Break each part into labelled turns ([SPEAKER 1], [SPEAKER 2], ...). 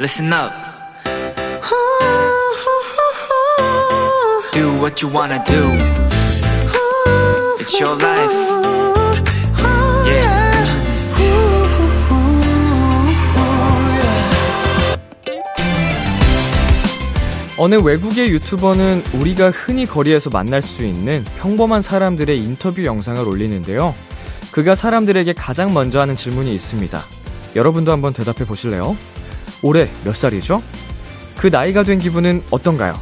[SPEAKER 1] listen up. Do what you wanna do. It's your life. Yeah.
[SPEAKER 2] 어느 외국의 유튜버는 우리가 흔히 거리에서 만날 수 있는 평범한 사람들의 인터뷰 영상을 올리는데요. 그가 사람들에게 가장 먼저 하는 질문이 있습니다. 여러분도 한번 대답해 보실래요? 올해 몇 살이죠? 그 나이가 된 기분은 어떤가요?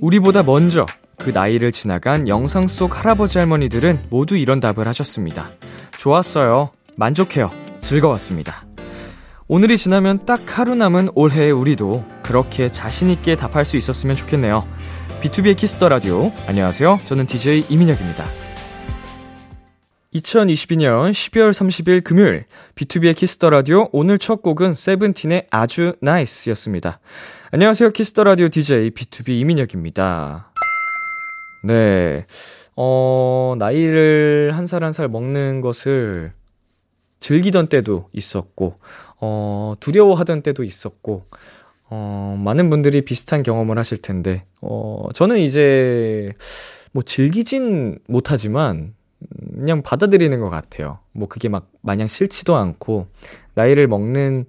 [SPEAKER 2] 우리보다 먼저 그 나이를 지나간 영상 속 할아버지 할머니들은 모두 이런 답을 하셨습니다. 좋았어요. 만족해요. 즐거웠습니다. 오늘이 지나면 딱 하루 남은 올해의 우리도 그렇게 자신있게 답할 수 있었으면 좋겠네요. B2B의 키스터 라디오. 안녕하세요. 저는 DJ 이민혁입니다. 2022년 12월 30일 금요일 B2B의 키스터 라디오 오늘 첫 곡은 세븐틴의 아주 나이스였습니다. 안녕하세요. 키스터 라디오 DJ B2B 이민혁입니다. 네. 어, 나이를 한 살 한 살 먹는 것을 즐기던 때도 있었고, 어, 두려워하던 때도 있었고, 어, 많은 분들이 비슷한 경험을 하실 텐데, 어, 저는 이제, 뭐 즐기진 못하지만, 그냥 받아들이는 것 같아요. 뭐 그게 막 마냥 싫지도 않고, 나이를 먹는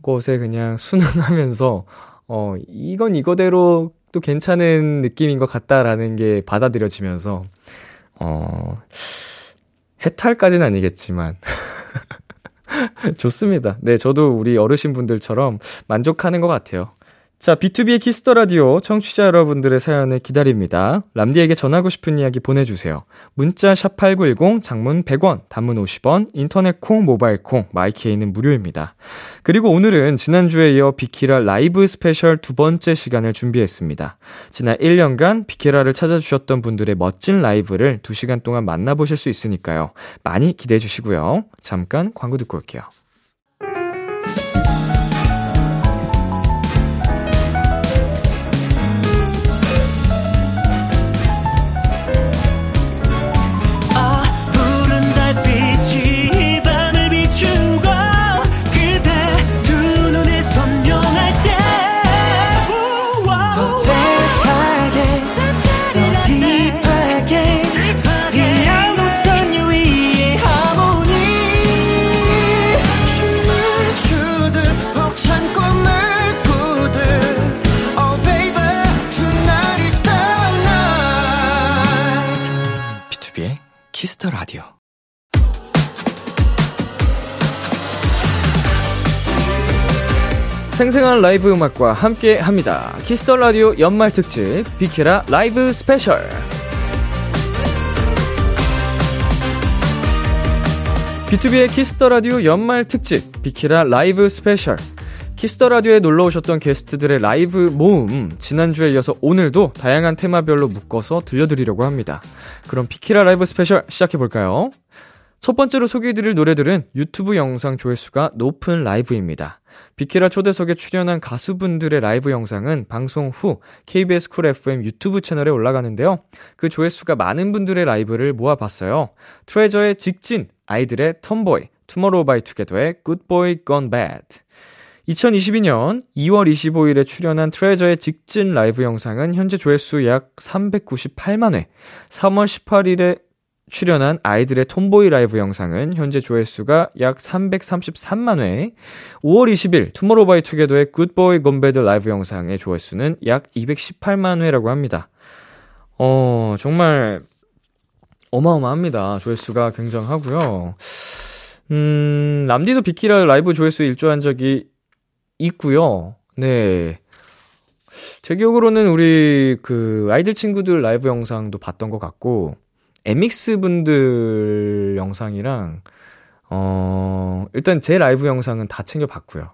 [SPEAKER 2] 곳에 그냥 순응하면서, 어, 이건 이거대로 또 괜찮은 느낌인 것 같다라는 게 받아들여지면서, 어, 해탈까지는 아니겠지만, 좋습니다. 네, 저도 우리 어르신분들처럼 만족하는 것 같아요. 자, B2B의 키스터 라디오 청취자 여러분들의 사연을 기다립니다. 람디에게 전하고 싶은 이야기 보내주세요. 문자 샵 #8910 장문 100원, 단문 50원, 인터넷 콩, 모바일 콩, 마이케이는 무료입니다. 그리고 오늘은 지난주에 이어 비키라 라이브 스페셜 두 번째 시간을 준비했습니다. 지난 1년간 비키라를 찾아주셨던 분들의 멋진 라이브를 2시간 동안 만나보실 수 있으니까요. 많이 기대해 주시고요. 잠깐 광고 듣고 올게요. 키스터 라디오. 생생한 라이브 음악과 함께 합니다. 키스터 라디오 연말 특집 비키라 라이브 스페셜. B2B의 키스터 라디오 연말 특집 비키라 라이브 스페셜. 키스터 라디오에 놀러 오셨던 게스트들의 라이브 모음 지난주에 이어서 오늘도 다양한 테마별로 묶어서 들려드리려고 합니다. 그럼 비키라 라이브 스페셜 시작해 볼까요? 첫 번째로 소개해드릴 노래들은 유튜브 영상 조회수가 높은 라이브입니다. 비키라 초대석에 출연한 가수분들의 라이브 영상은 방송 후 KBS 쿨 FM 유튜브 채널에 올라가는데요. 그 조회수가 많은 분들의 라이브를 모아봤어요. 트레저의 직진, 아이들의 톰보이, 투모로우 바이 투게더의 굿보이 건 배드. 2022년 2월 25일에 출연한 트레저의 직진 라이브 영상은 현재 조회수 약 398만회, 3월 18일에 출연한 아이들의 TOMBOY 라이브 영상은 현재 조회수가 약 333만회, 5월 20일 투모로우 바이 투게더의 Good Boy Gone Bad 라이브 영상의 조회수는 약 218만회라고 합니다. 어, 정말 어마어마합니다. 조회수가 굉장하고요. 음, 람디도 비키라 라이브 조회수 일조한 적이 있고요. 네. 제 기억으로는 우리 그 아이들 친구들 라이브 영상도 봤던 것 같고 MX 분들 영상이랑 어 일단 제 라이브 영상은 다 챙겨 봤고요.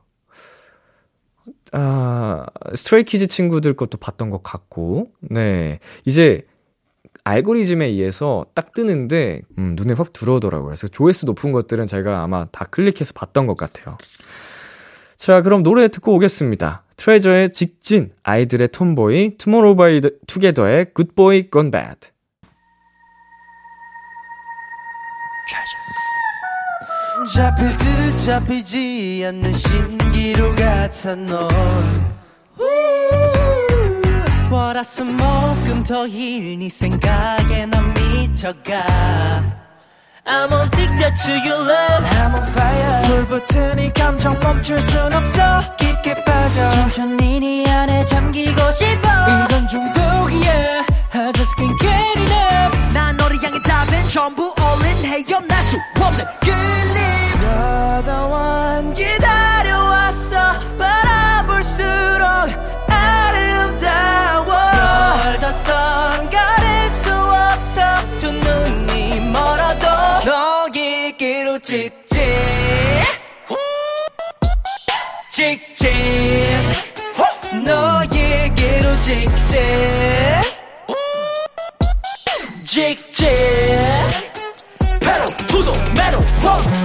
[SPEAKER 2] 아 스트레이키즈 친구들 것도 봤던 것 같고 네 이제 알고리즘에 의해서 딱 뜨는데 음, 눈에 확 들어오더라고요. 그래서 조회수 높은 것들은 제가 아마 다 클릭해서 봤던 것 같아요. 자, 그럼 노래 듣고 오겠습니다. 트레저의 직진, 아이들의 TOMBOY, 투모로우 바이 투게더의 Good Boy Gone Bad.
[SPEAKER 1] 잡힐 듯 잡히지 않는 신기루 같은 너 월화수 목금 토일 네 생각에 난 미쳐가 I'm addicted to your love I'm on fire 불 붙은 이 감정 멈출 순 없어 깊게 빠져 천천히 네 안에 잠기고 싶어 이건 중독이야 I just can't get enough 난 너를 향해 잡은 전부 all in 헤엄날 수 없는 끌림 You're the one 기다려왔어 바라볼수록 아름다워 You're the sun 수 직진 직진 너에게로 직진 직진 the metal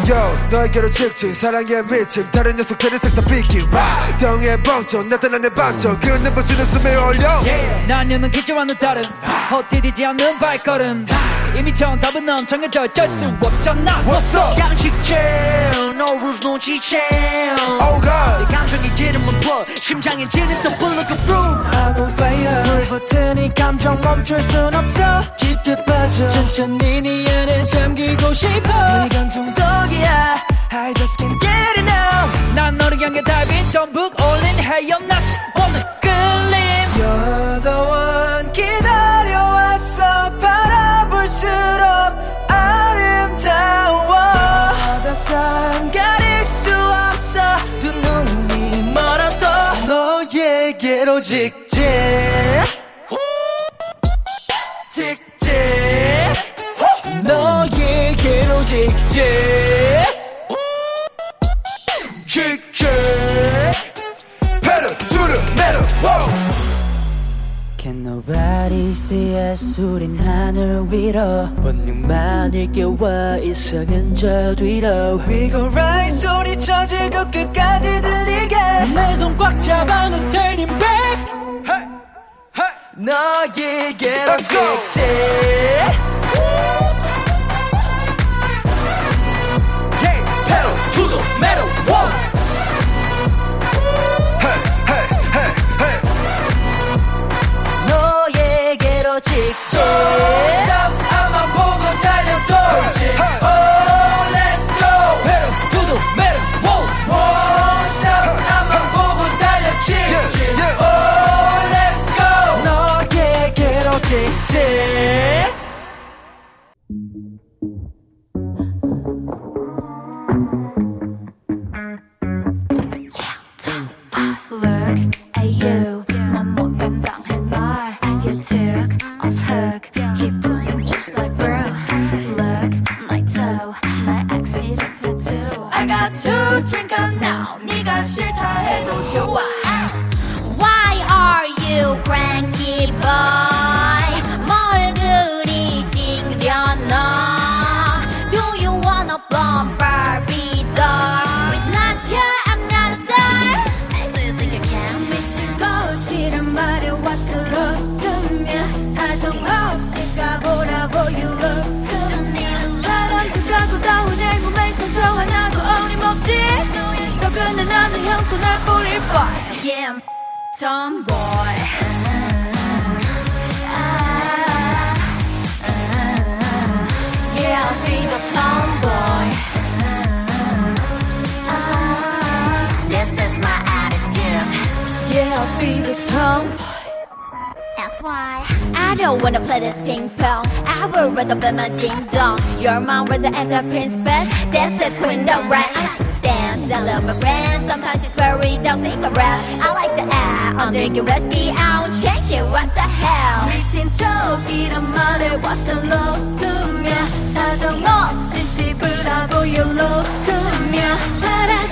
[SPEAKER 3] Yo, 너에게로 직진 사랑에 미친 다른 녀석들은 싹다 비키 Right 등에 벙쳐 나타난 내 방쳐. 그 눈부시는 숨에 올려.
[SPEAKER 4] 나는 기지와는 다른 헛디디지 않는 발걸음. 이미 정답은 넌 정해져 어쩔 수 없잖아 What's up?
[SPEAKER 1] 양식질 no rules no 지침
[SPEAKER 3] Oh God.
[SPEAKER 1] 감정이 지르면 불 심장이 지는 또 bullet the room. I'm on fire. 불붙은 이 감정 멈출 순 없어. 깊게 빠져.
[SPEAKER 4] 천천히 네 안에 잠기고 싶어
[SPEAKER 1] 이건 중독이야. I just can't get enough
[SPEAKER 4] 난 너를 향해 달린 전북 올린 헤엄날 수 없는 끌림.
[SPEAKER 1] You're the one 기다려왔어. 바라볼수록 아름다워. 바다산 가릴 수 없어. 두 눈이 멀어도 너에게로 직진 너에게로
[SPEAKER 3] metal Whoa.
[SPEAKER 1] Can nobody see us 우린 하늘 위로 본능만을 깨워 이성은 저 뒤로 We go right 소리쳐 즐겁 끝까지 들리게 내 손 꽉 잡아 너 turning back 너에게로
[SPEAKER 3] Let's go.
[SPEAKER 1] 직진 the metal whoa.
[SPEAKER 3] Hey, hey, hey, hey
[SPEAKER 1] 너에게로 직진 so 45
[SPEAKER 3] Yeah,
[SPEAKER 5] I'm tomboy Yeah, I'll be the tomboy This is my attitude
[SPEAKER 1] Yeah, I'll be the tomboy
[SPEAKER 5] That's why I don't wanna play this ping pong. I would rather play my ding dong. Your mom was as a prince, but this is queen don't right. I like to dance, I love my friends. Sometimes it's very toxic around. I like to act, I'm drinking whiskey, I won't change it. What the hell?
[SPEAKER 1] 미친 척이란 말에 what's the lost to me 사정 없이 씹으라고 you lost to me
[SPEAKER 5] 사랑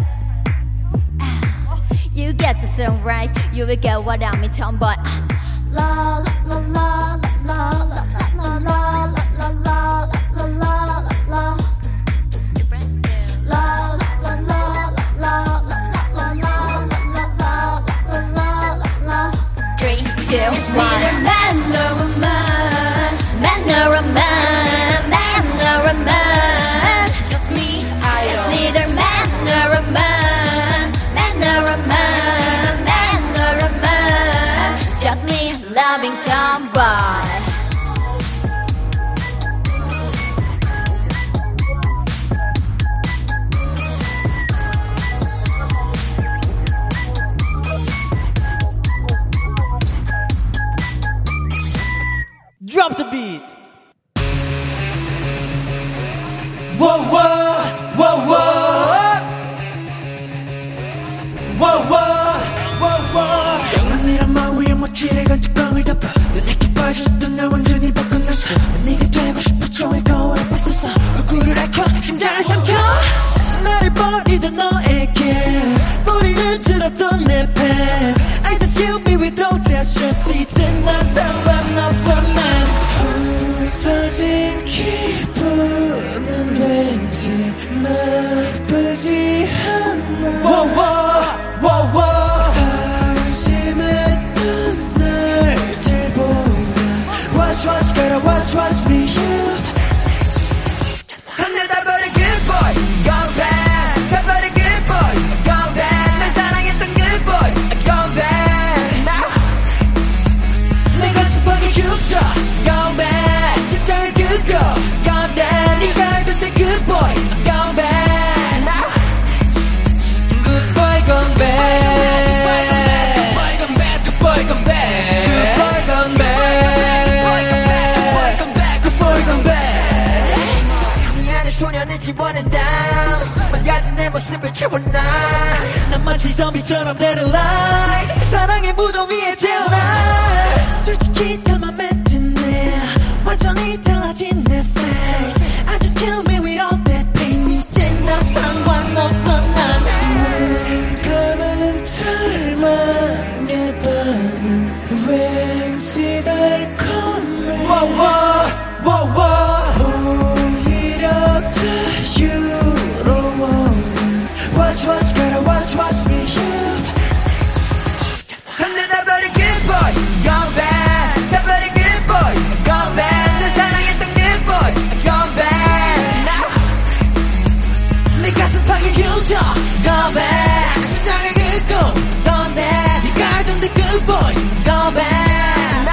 [SPEAKER 5] you get to
[SPEAKER 6] dancing right. You will get what I mean. La la la la la
[SPEAKER 1] 영원이란 마음 위에 멋지게 간뚜껑을 덮어 내게 빠졌던 날 완전히 바꿔놨어 난 네가 되고 싶어 종일 거울 앞에 서서 얼굴을 앓혀 심장을 삼켜 나를 버리던 너에게 꼬리를 들었던 내 past I just kill me with all that stress 이젠 난 상관없어 난 부서진 Jesus. 네
[SPEAKER 7] 안에 소년을 집어낸다 망가진 내 모습을 채워놔
[SPEAKER 1] 난 마치 좀비처럼 내려 lie 사랑의 무덤 위에 태어나 솔직히 다 맘에 드네. 완전히 달라진 내 face. I just kill me boys Gone bad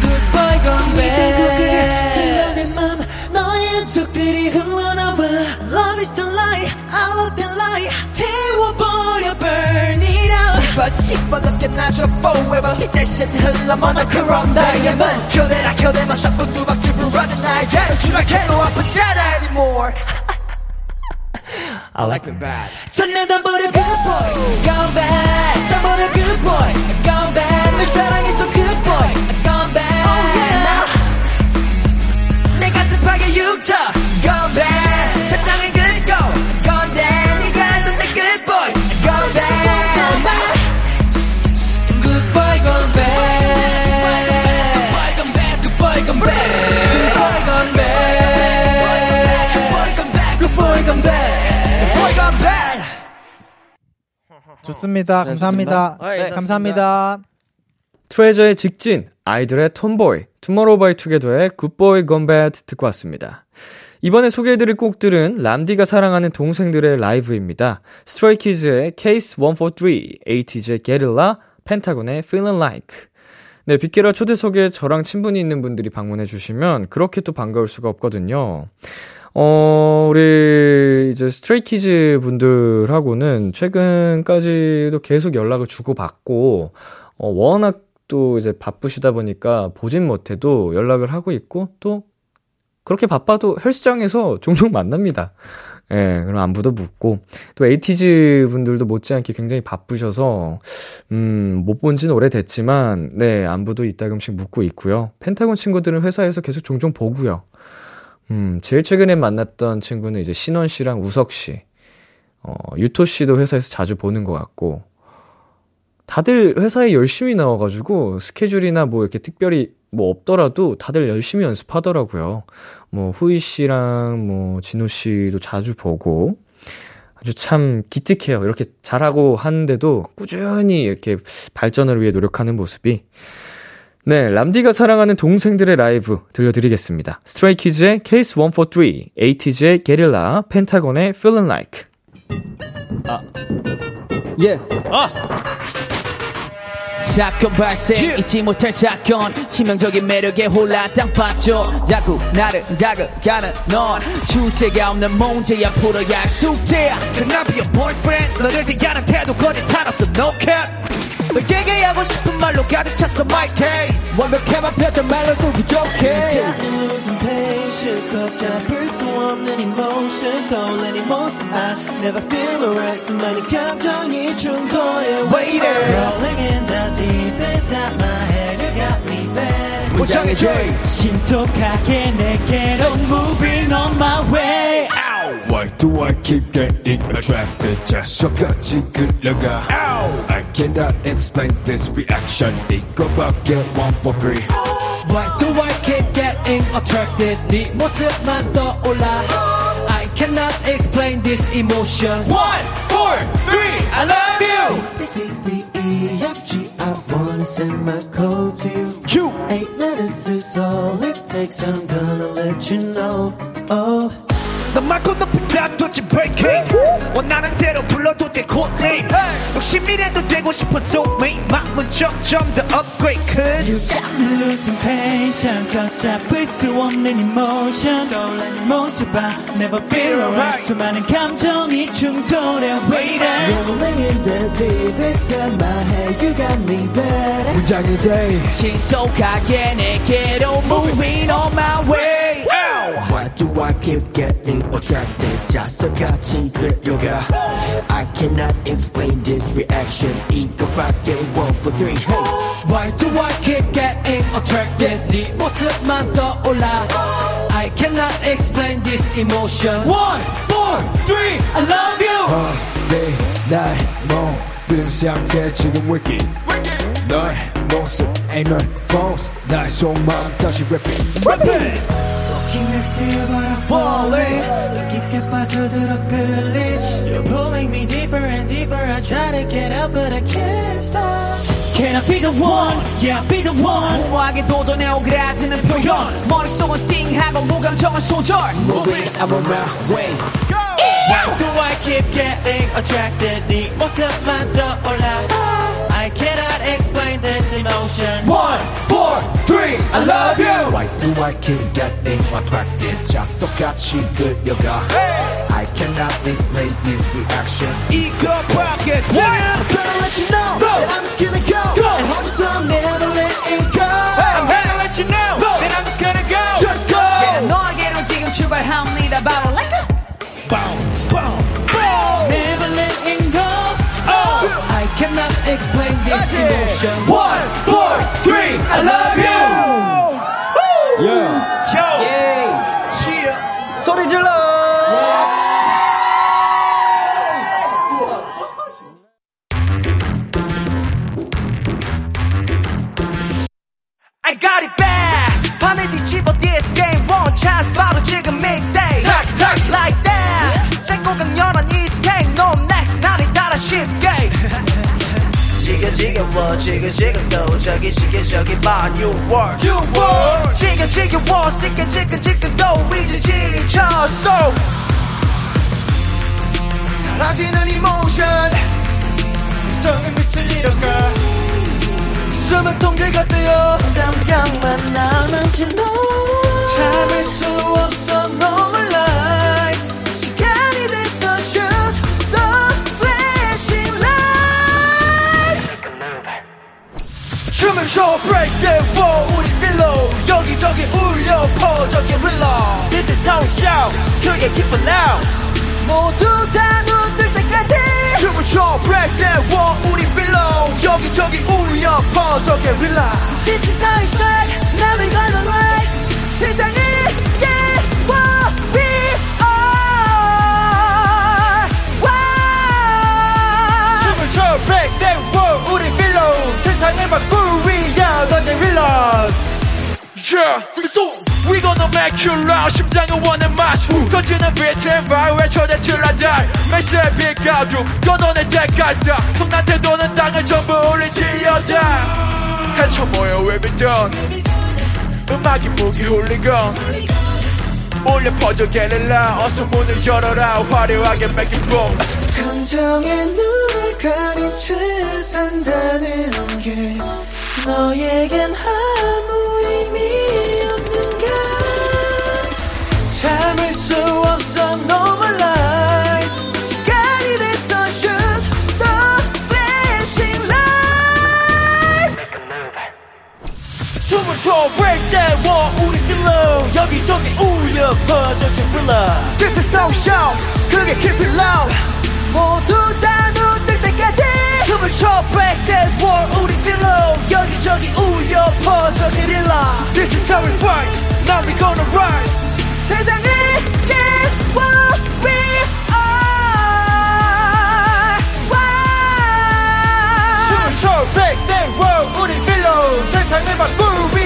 [SPEAKER 7] Good boy gone bad
[SPEAKER 1] 이제 고개를 들려 내맘 너의 족들이 흘러나와 Love is a lie I love the lie 태워버려 burn it out
[SPEAKER 7] But 시뻘겋게 나줘 forever 이 대신 흘러 모노크롬 diamonds 교대라 교대만 섞고 누박질 부러진 나의 괴로 주락해도 아프잖아 anymore I like them bad
[SPEAKER 1] 선내다 버려 good boys Gone bad 저 버려 good boys Gone bad 널 사랑했던 good boys
[SPEAKER 8] 좋습니다. 감사합니다. 네, 감사합니다.
[SPEAKER 2] 트레저의 직진, 아이들의 TOMBOY, 투모로우 바이 투게더의 Good Boy Gone Bad 듣고 왔습니다. 이번에 소개해드릴 곡들은 람디가 사랑하는 동생들의 라이브입니다. 스트레이키즈의 Case 143, 에이티즈의 게릴라, 펜타곤의 Feeling Like. 네, 비키라 초대석에 저랑 친분이 있는 분들이 방문해 주시면 그렇게 또 반가울 수가 없거든요. 어, 우리 이제 스트레이키즈 분들하고는 최근까지도 계속 연락을 주고받고, 어, 워낙 또 이제 바쁘시다 보니까 보진 못해도 연락을 하고 있고, 또 그렇게 바빠도 헬스장에서 종종 만납니다. 예, 그럼 안부도 묻고, 또 에이티즈 분들도 못지않게 굉장히 바쁘셔서, 음, 못 본 지는 오래됐지만, 네, 안부도 이따금씩 묻고 있고요. 펜타곤 친구들은 회사에서 계속 종종 보고요. 음, 제일 최근에 만났던 친구는 이제 신원 씨랑 우석 씨, 어, 유토 씨도 회사에서 자주 보는 것 같고, 다들 회사에 열심히 나와가지고 스케줄이나 뭐 이렇게 특별히 뭐 없더라도 다들 열심히 연습하더라고요. 뭐 후이 씨랑 뭐 진호 씨도 자주 보고 아주 참 기특해요. 이렇게 잘하고 하는데도 꾸준히 이렇게 발전을 위해 노력하는 모습이 네, 람디가 사랑하는 동생들의 라이브 들려드리겠습니다. 스트레이키즈의 Case 143, 에이티즈의 게릴라, 펜타곤의 Feeling Like. 아,
[SPEAKER 7] 예. 아. 사건 발생 yeah. 잊지 못할 사건 치명적인 매력에 홀라 땅 빠져 자꾸 나를 자극하는 넌 주제가 없는 문제야 풀어야 할 숙제야 Can I be your boyfriend 너를 대하는 태도 거짓 탈없어 no cap 너에게 하고 싶은 말로 가득 찼어 my case 완벽해만 펴던 말로도 부족해
[SPEAKER 9] losing patience 걷잡을 수 없는 emotion 떠올리는 모습 I never feel alright 수많은 감정이 충돌해 Waiting Rolling in the deep inside my head You got me bad
[SPEAKER 7] 문장의 J
[SPEAKER 9] 신속하게 내게로 moving on my way
[SPEAKER 10] Why do I keep getting attracted? 자석같이 끌려가 Ow! I cannot explain this reaction 이거밖에 one for three
[SPEAKER 7] Why do I keep getting attracted 네 모습만 떠올라 I cannot explain this emotion
[SPEAKER 9] One, four, three, I love you B, C, D, E, F, G, I wanna send my code to you
[SPEAKER 7] Q
[SPEAKER 9] Eight letters is all it takes and I'm gonna let you know Oh
[SPEAKER 7] 넌 말고 높이 쌓아뒀지 breaking 원하는 대로 불러도 돼 코딩 욕심이라도 되고 싶어 soulmate 마음은 점점 더 upgrade cause
[SPEAKER 9] You got me losing patience 걷잡을 수 없는 emotion 떠올리는 모습 I never feel alright 수많은 감정이 충돌해 waiting Rolling in the deep inside my head You got me better
[SPEAKER 10] 문장의 J
[SPEAKER 7] 신속하게 내게로 moving on my way
[SPEAKER 10] Why do I keep getting attracted? 자석같이 끌려가 I cannot explain this reaction 이거밖에 one for three hey.
[SPEAKER 7] Why do I keep getting attracted 네 모습만 떠올라 I cannot explain this emotion
[SPEAKER 9] One, four, three, I love you
[SPEAKER 10] 내날 모든 상태 지금 위기 너의 모습 ain't no false 나의 속마음 다시 repeat
[SPEAKER 9] Repeat Looking next to you but I'm falling 더 깊게 빠져들어 끌리지 You're pulling me deeper and deeper I try to get out but I can't stop Can I be the one? Yeah, be the one
[SPEAKER 7] 무모하게 도전해 오그라드는 표현 머릿속은 띵하고 무감정은 소절
[SPEAKER 10] Moving I'm on my way
[SPEAKER 9] Why do I keep getting attracted 네 모습만 떠올라 emotion.
[SPEAKER 7] One, four, three, I love you.
[SPEAKER 10] Why do I keep getting attracted? just so catchy good yoga. Hey. I cannot display this reaction.
[SPEAKER 7] Eco pockets.
[SPEAKER 9] I'm gonna let you know
[SPEAKER 7] no. explain this emotion
[SPEAKER 9] One, four, three, I love you
[SPEAKER 7] yeah.
[SPEAKER 2] 소리 질러!
[SPEAKER 7] I got it back 판을 뒤집어 this game one chance 바로 지금 midday
[SPEAKER 9] Tack, tack.
[SPEAKER 7] like that 지겨 지겨워 지겨 지겨도 저기 지겨저기 봐 New World
[SPEAKER 9] You were.
[SPEAKER 7] 지겨 지겨워 지겨지겨 지겨도 이제 지쳤어.
[SPEAKER 9] 사라지는 emotion. 정은 빛을 잃어가 숨은 통제가 되어. 담장만 남은지 너 참을 수 없어 no 춰 break the wall 우리 필로 여기저기 울려 퍼져게 릴러 This is we shout 크게 keep it loud 모두 다 눈뜰 때까지 춤을 춰 break the wall 우리 필로 여기저기 울려 퍼져게 릴러 This is we shine Now we gonna ride 세상을 깨워 we are 춤을 춰 break the wall 우리 필로
[SPEAKER 11] 바꿀 위야 던져 릴러 Yeah, we gonna make you loud 심장을 원한 맛 터지는 비트앤 바위에 초대출라 die? 메시의 빛가두 걷어낼 때까지 손난 태도는 땅을 전부 올리지어다 해쳐 모여 we be done. 음악이 무기 훌리건 몰려 퍼져 게릴라. 어서 문을 열어라. 화려하게 make it boom
[SPEAKER 1] 감정에 눈을 가린 채 산다는 게 너에겐 아무 의미 없는가? 참을 수
[SPEAKER 11] 춰 break that wall 우리 길로 여기저기 울려 퍼져 게릴라
[SPEAKER 1] This is so show 그게 keep it loud 모두 다 눈뜰 때까지
[SPEAKER 11] 춤을 춰 break that wall 우리 길로 여기저기 울려 퍼져 게릴라 This is how we fight Now we gonna ride
[SPEAKER 1] 세상을 깨워 we are
[SPEAKER 11] 춤을 춰 break that wall 우리 세상을 위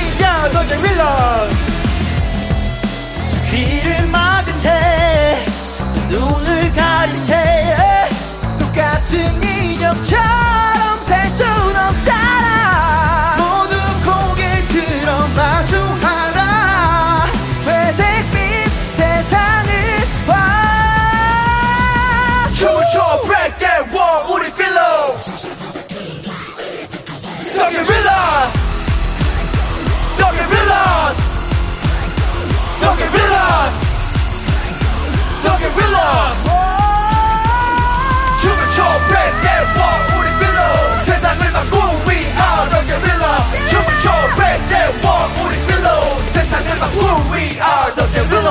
[SPEAKER 1] 세상을
[SPEAKER 11] 바꾸고 we are 너의 릴러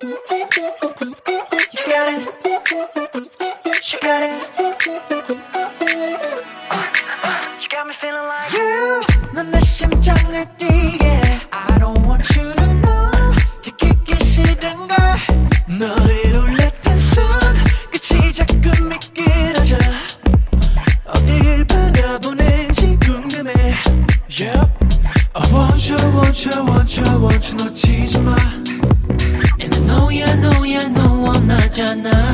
[SPEAKER 1] You got it You got it You got me feeling like You 넌내 심장을 뛰 원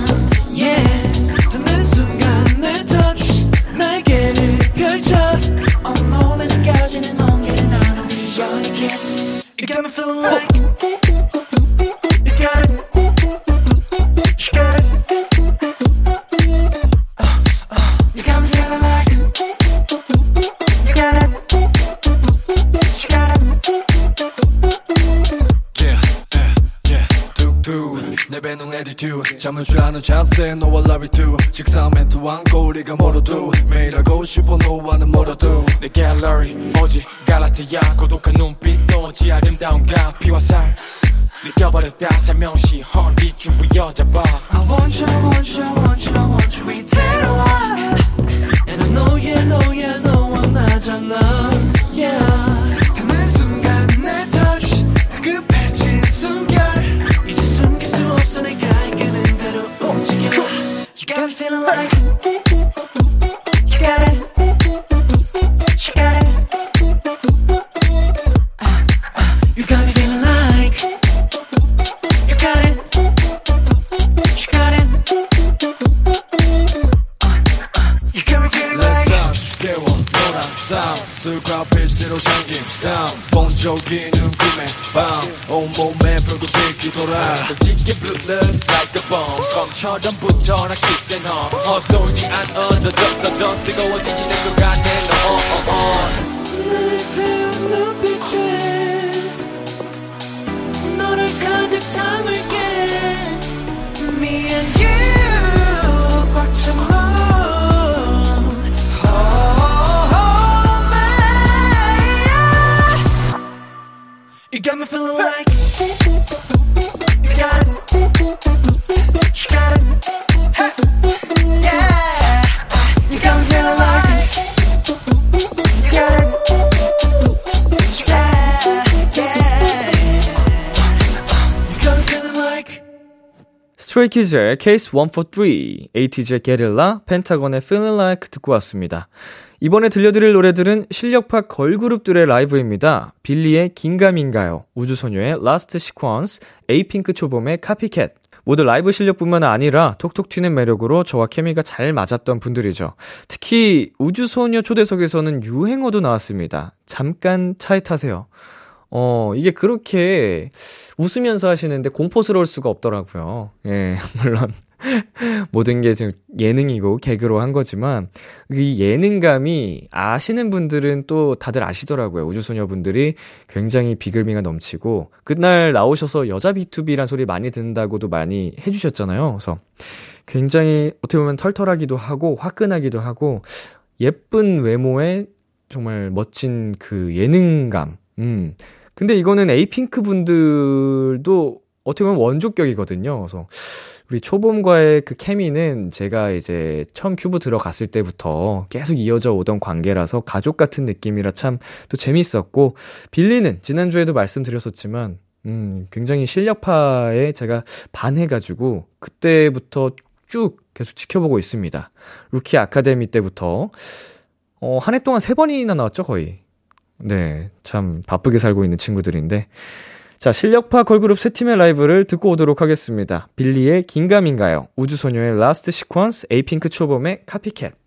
[SPEAKER 12] 아는 자세 너와 love it too 식사 멘트 왕고 우리가 멀어도 매일 하고 싶어 너와는 멀어도 내 갤러리 오직 갈라티아 고독한 눈빛도 지 아름다운 가피와 살 느껴버렸다 살며시
[SPEAKER 1] got me feeling like got it You got it. Yeah You got me feeling like got it Yeah, yeah. You got me feeling like
[SPEAKER 2] 스트레이키즈의 Case 143, 에이티즈의 게릴라, 펜타곤의 Feeling Like 듣고 왔습니다. 이번에 들려드릴 노래들은 실력파 걸그룹들의 라이브입니다. 빌리의 긴가민가요, 우주소녀의 Last Sequence, 에이핑크 초봄의 카피캣. 모두 라이브 실력뿐만 아니라 톡톡 튀는 매력으로 저와 케미가 잘 맞았던 분들이죠. 특히 우주소녀 초대석에서는 유행어도 나왔습니다. 잠깐 차에 타세요. 어, 이게 그렇게 웃으면서 하시는데 공포스러울 수가 없더라고요. 예, 물론. 모든 게 지금 예능이고 개그로 한 거지만 이 예능감이 아시는 분들은 또 다들 아시더라고요. 우주소녀분들이 굉장히 비글미가 넘치고 그날 나오셔서 여자 BTOB란 소리 많이 듣는다고도 많이 해주셨잖아요. 그래서 굉장히 어떻게 보면 털털하기도 하고 화끈하기도 하고 예쁜 외모에 정말 멋진 그 예능감. 음. 근데 이거는 에이핑크 분들도 어떻게 보면 원조격이거든요. 그래서 우리 초봄과의 그 케미는 제가 이제 처음 큐브 들어갔을 때부터 계속 이어져 오던 관계라서 가족 같은 느낌이라 참 또 재밌었고, 빌리는 지난주에도 말씀드렸었지만, 음, 굉장히 실력파에 제가 반해가지고, 그때부터 쭉 계속 지켜보고 있습니다. 루키 아카데미 때부터, 어, 한 해 동안 세 번이나 나왔죠, 거의. 네, 참 바쁘게 살고 있는 친구들인데, 자, 실력파 걸그룹 세 팀의 라이브를 듣고 오도록 하겠습니다. 빌리의 긴가민가요, 우주소녀의 Last Sequence, 에이핑크 초봄의
[SPEAKER 6] Copycat.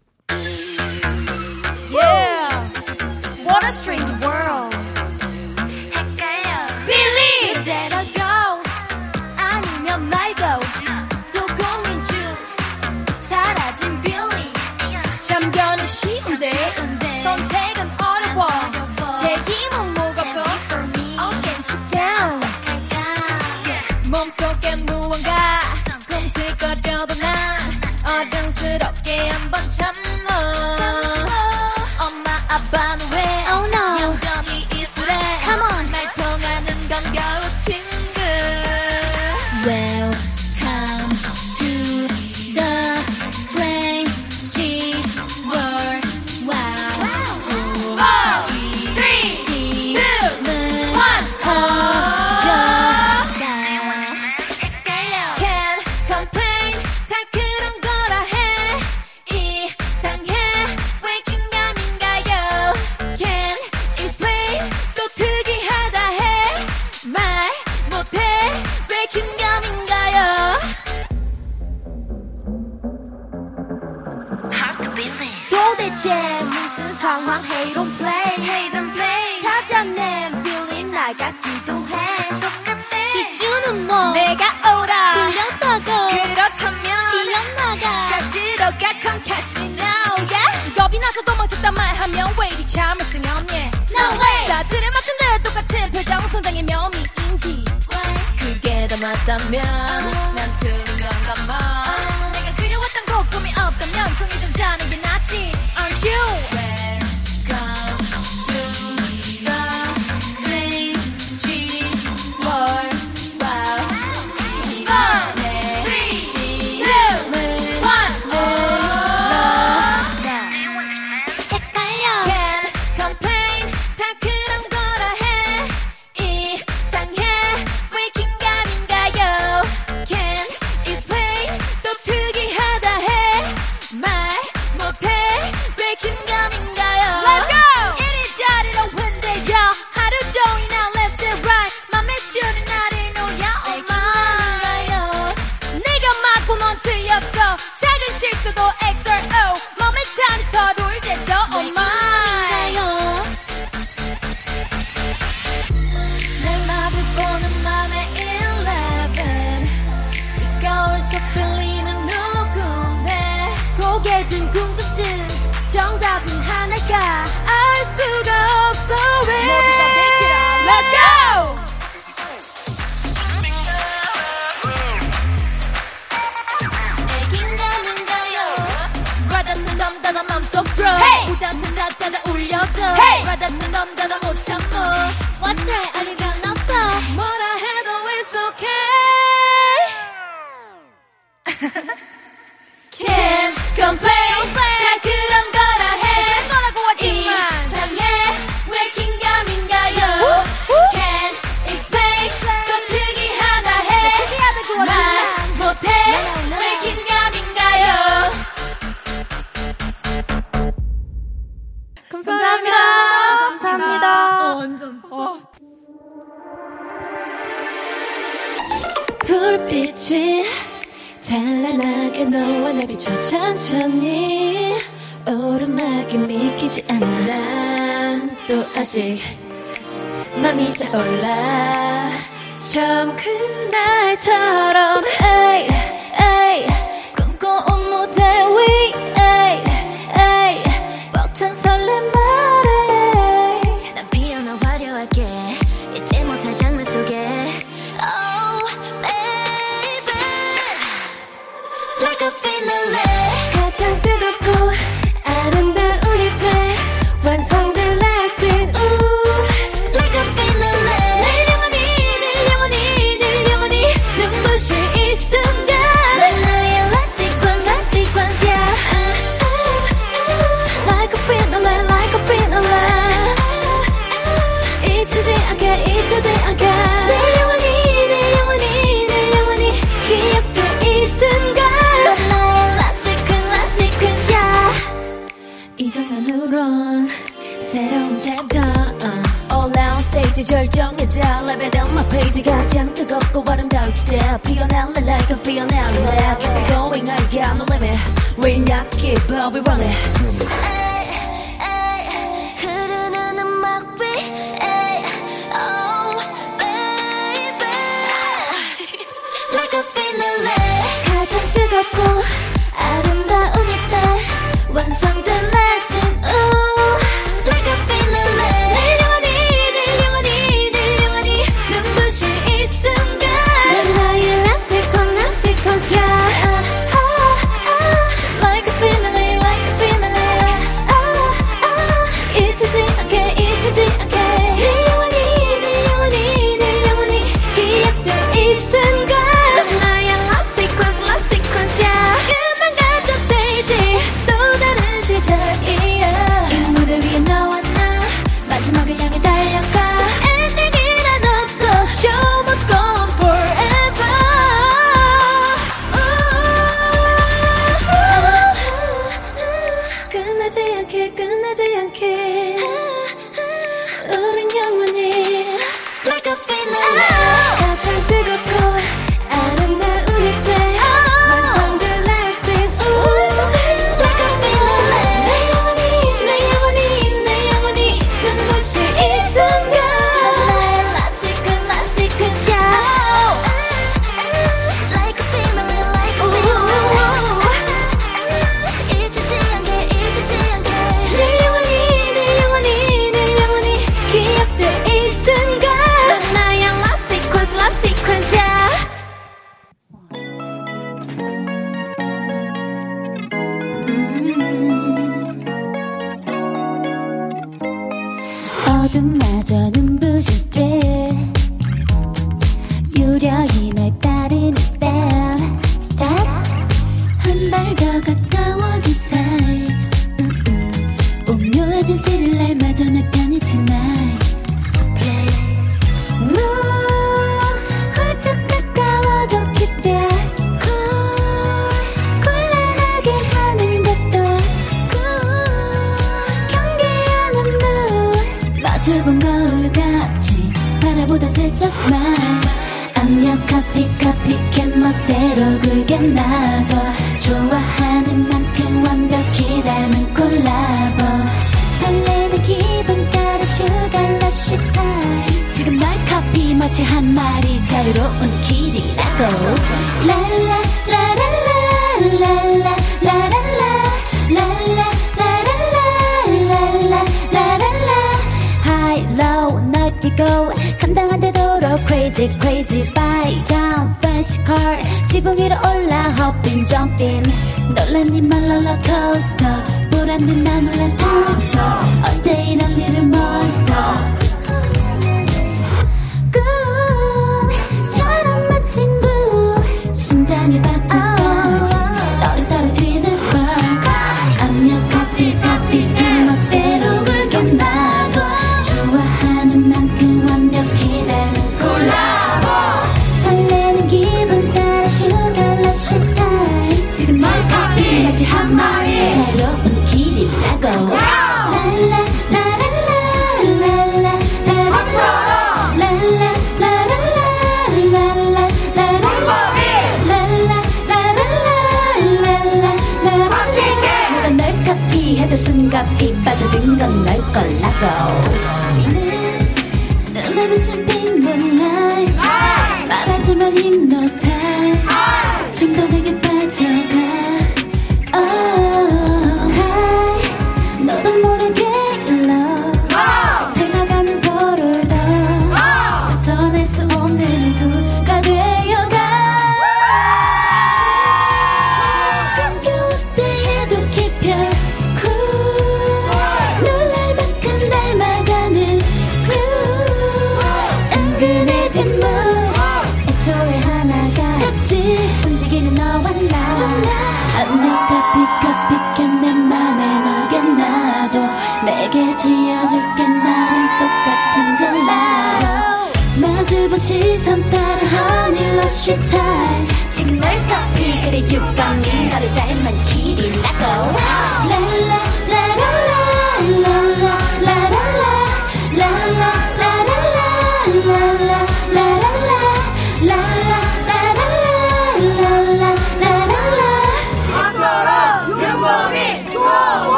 [SPEAKER 6] 그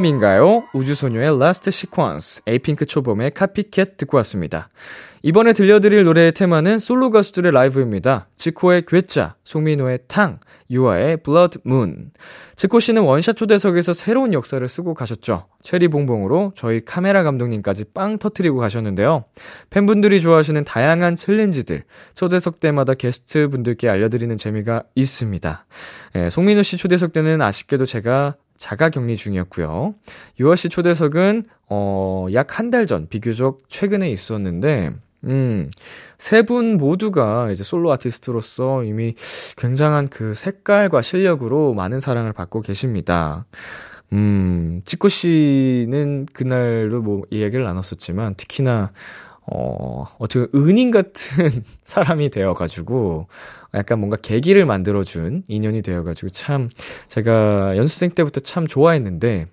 [SPEAKER 2] 긴가민가요? 우주소녀의 Last Sequence, 에이핑크 초봄의 Copycat 듣고 왔습니다. 이번에 들려드릴 노래의 테마는 솔로 가수들의 라이브입니다. 지코의 괴짜, 송민호의 탕, 유아의 Blood Moon. 지코 씨는 원샷 초대석에서 새로운 역사를 쓰고 가셨죠. 체리봉봉으로 저희 카메라 감독님까지 빵 터트리고 가셨는데요. 팬분들이 좋아하시는 다양한 챌린지들, 초대석 때마다 게스트 분들께 알려드리는 재미가 있습니다. 예, 송민호 씨 초대석 때는 아쉽게도 제가 자가 격리 중이었고요. 유아 씨 초대석은 어, 약 한 달 전 비교적 최근에 있었는데 음, 세 분 모두가 이제 솔로 아티스트로서 이미 굉장한 그 색깔과 실력으로 많은 사랑을 받고 계십니다. 음, 치코 씨는 그날도 뭐 이야기를 나눴었지만 특히나 어, 어떻게 은인 같은 사람이 되어가지고, 약간 뭔가 계기를 만들어준 인연이 되어가지고 참, 제가 연습생 때부터 참 좋아했는데,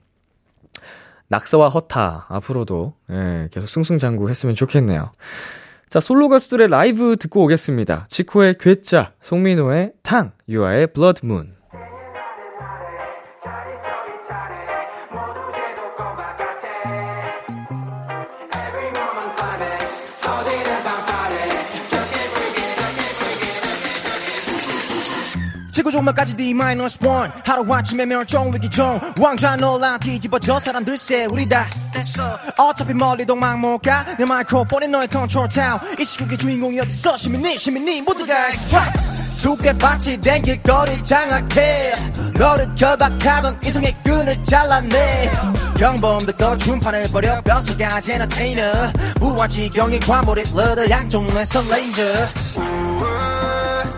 [SPEAKER 2] 낙서와 허타, 앞으로도, 예, 계속 승승장구 했으면 좋겠네요. 자, 솔로 가수들의 라이브 듣고 오겠습니다. 지코의 괴짜, 송민호의 탕, 유아의 Blood Moon.
[SPEAKER 7] 지구 종말까지 D 마이너스 원 하루 아침에 멸종 위기 종 왕좌 논란 뒤집어져 사람들 새 우리 다. 됐어. 어차피 멀리 도망 못가내 마이크로폰이 너의 컨트롤 타운 이 시국의 주인공이 어딨어? 시민이 시민이 모두가 스트라이크 수백밭이 댕길 거리 장악해. 너를 결박하던 이성의 끈을 잘라내. 경범들 거준판을 버려. 뼛속까지 엔터테이너 무한 지경의 과몰입 러들 양쪽에서 레이저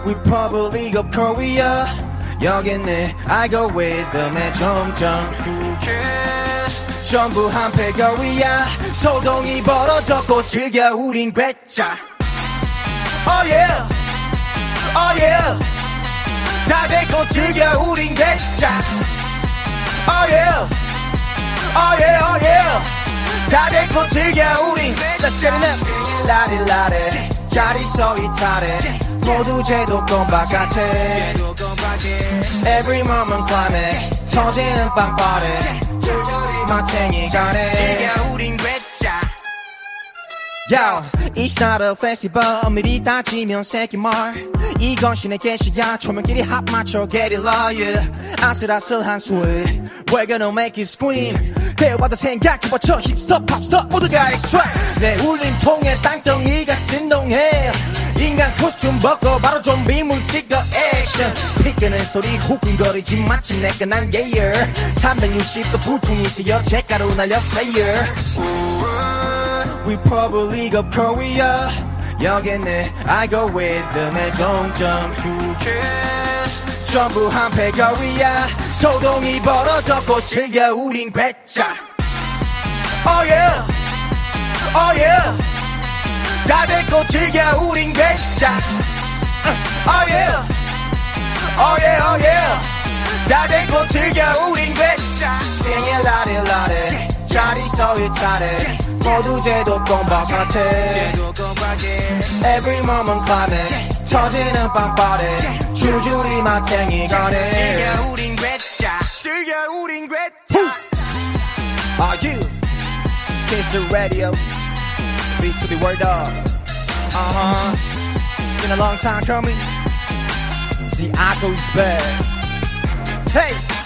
[SPEAKER 7] Republic of Korea 여기는 알고리즘의 정점 전부 한패 거리야 소동이 벌어졌고 즐겨 우린 괴짜 Oh yeah Oh yeah 다 됐고 즐겨 우린 괴짜 Oh yeah Oh yeah Oh yeah 다 됐고 즐겨 우린 Let's get it up 라리라리 자리 서 이탈해 모두 제도권 바깥에 Every moment climax. 터지는 빵빠레 마탱이 가네. 즐겨 우린 Yo, it's not a festival. 미리 따지면 새끼 말. 이건 신의 계시야. 조명끼리 합 맞춰 get it lawyer 아슬아슬한 스웨 We're gonna make it scream. 대화다 생각 집어쳐. 힙스터 팝스터 모두가 extract. 내 울림통에 땅덩이가 진동해. 인간 코스튬 벗고 바로 좀비 물찍어 액션 피끄는 소리 후끈거리지 마침내 끝난 예열 360도 불통이 튀어. 잿가루 날려 플레이어 Republic of Korea 여기는 알고리즘의 종점 Who cares 전부 한패 거리야 소동이 벌어졌고 즐겨 우린 괴짜 Oh yeah Oh yeah 다 됐고 즐겨 우린 괴짜 Oh yeah Oh yeah Oh yeah 다 됐고 즐겨 우린 괴짜 Sing it loud it louder 자리 서 있다래 모두 제도권 바깥에 Every moment climax
[SPEAKER 13] 터지는 빵빠레 줄줄이 마탱이 가네
[SPEAKER 7] 즐겨 우린 괴짜 즐겨 우린 괴짜
[SPEAKER 13] Are you? Kiss the radio Beat to the word up Uh-huh It's been a long time coming The echo is back Hey!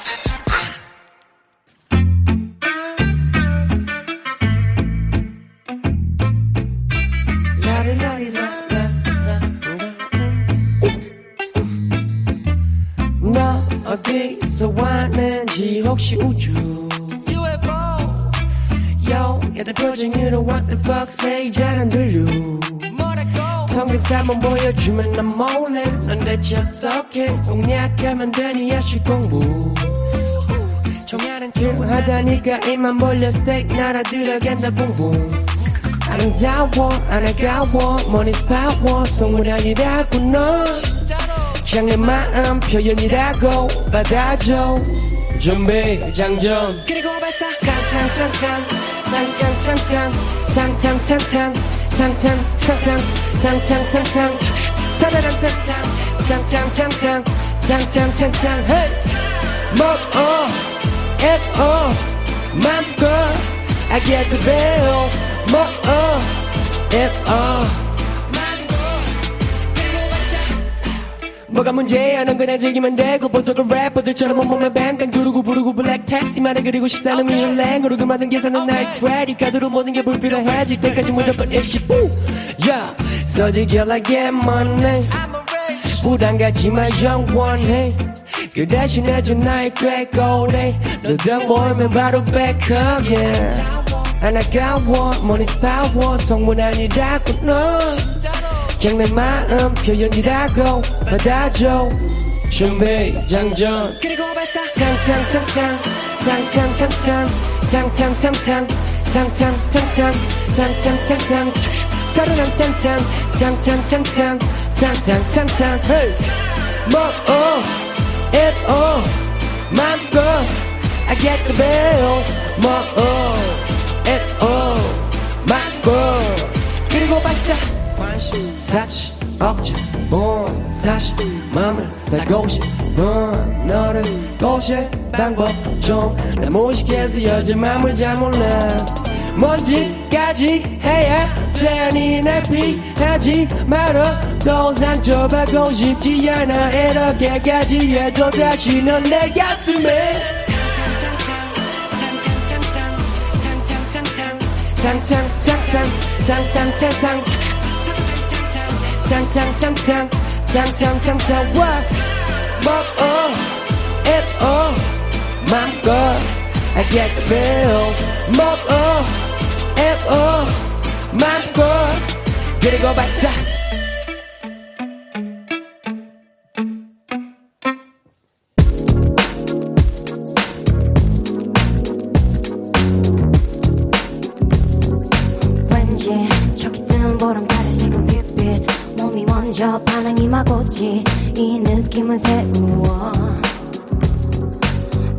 [SPEAKER 13] 혹시 우주? Yo, 얘들 표정으로 what the fuck say 잘안 들려 성격사만 보여주면 난 몰래. 넌 대체 어떻게 공략하면 되니? 야식 공부. 정하는 길 하다니까 입만 벌려 스테이크 날아 들어간다 붕붕. 아름다워 안 아까워. 머니스 파워 속물 아니라고 넌 향의 마음 표현이라고 받아줘 준비 장전. 그리고 발사 탕탕탕탕 탕탕탕탕 탕탕탕탕 탕탕탕탕 탕탕탕탕. 타다란탕탕 탕탕탕탕 탕탕탕탕. 헤이! 먹어 에어 맘껏 I get the bill 먹어 에어 뭐가 문제야? 넌 그냥 즐기면 되고 보석을 래퍼들처럼 온몸에 뱅뱅 두르고 부르고 블랙 택시 말해 그리고 식사는 미슐랭으로 그 모든 계산은 나의 크레딧 카드로 모든 게 불필요해질 때까지 무조건 일시 야 써지기 like get money 부담 가지마 영원해. 그 대신 해준 나의 꾀꼬리 너등 모이면 바로 back up yeah 안 아까워 money's power. 성문 아니라고 넌 그냥 내 마음 표현이라고 받아줘 준비 장전 그리고 발사 탕탕탕탕 탕탕탕탕 탕탕탕탕 탕탕탕탕 탕탕탕탕 따르랑 탕탕 탕탕탕탕 탕탕탕탕 헤이 먹어 입어 맘껏 I get the bill 먹어 입어 맘껏 그리고 발사 사치 억지 본 사실 맘을 살고 싶은 너를 꼬실 방법 좀나 무식해서 여자 맘을 잘 몰라. 뭔지까지 해야 되니 날 피하지 말아. 더 상처받고 싶지 않아. 이렇게까지 해도 다시 넌 내 가슴에. 탕탕탕탕 탕탕탕탕 탕탕탕탕 탕탕탕탕 와. 먹어 입어. 맘껏 I get the bill. 먹어 입어. 맘껏 그리고 발사
[SPEAKER 14] 오지? 이 느낌은 새우워.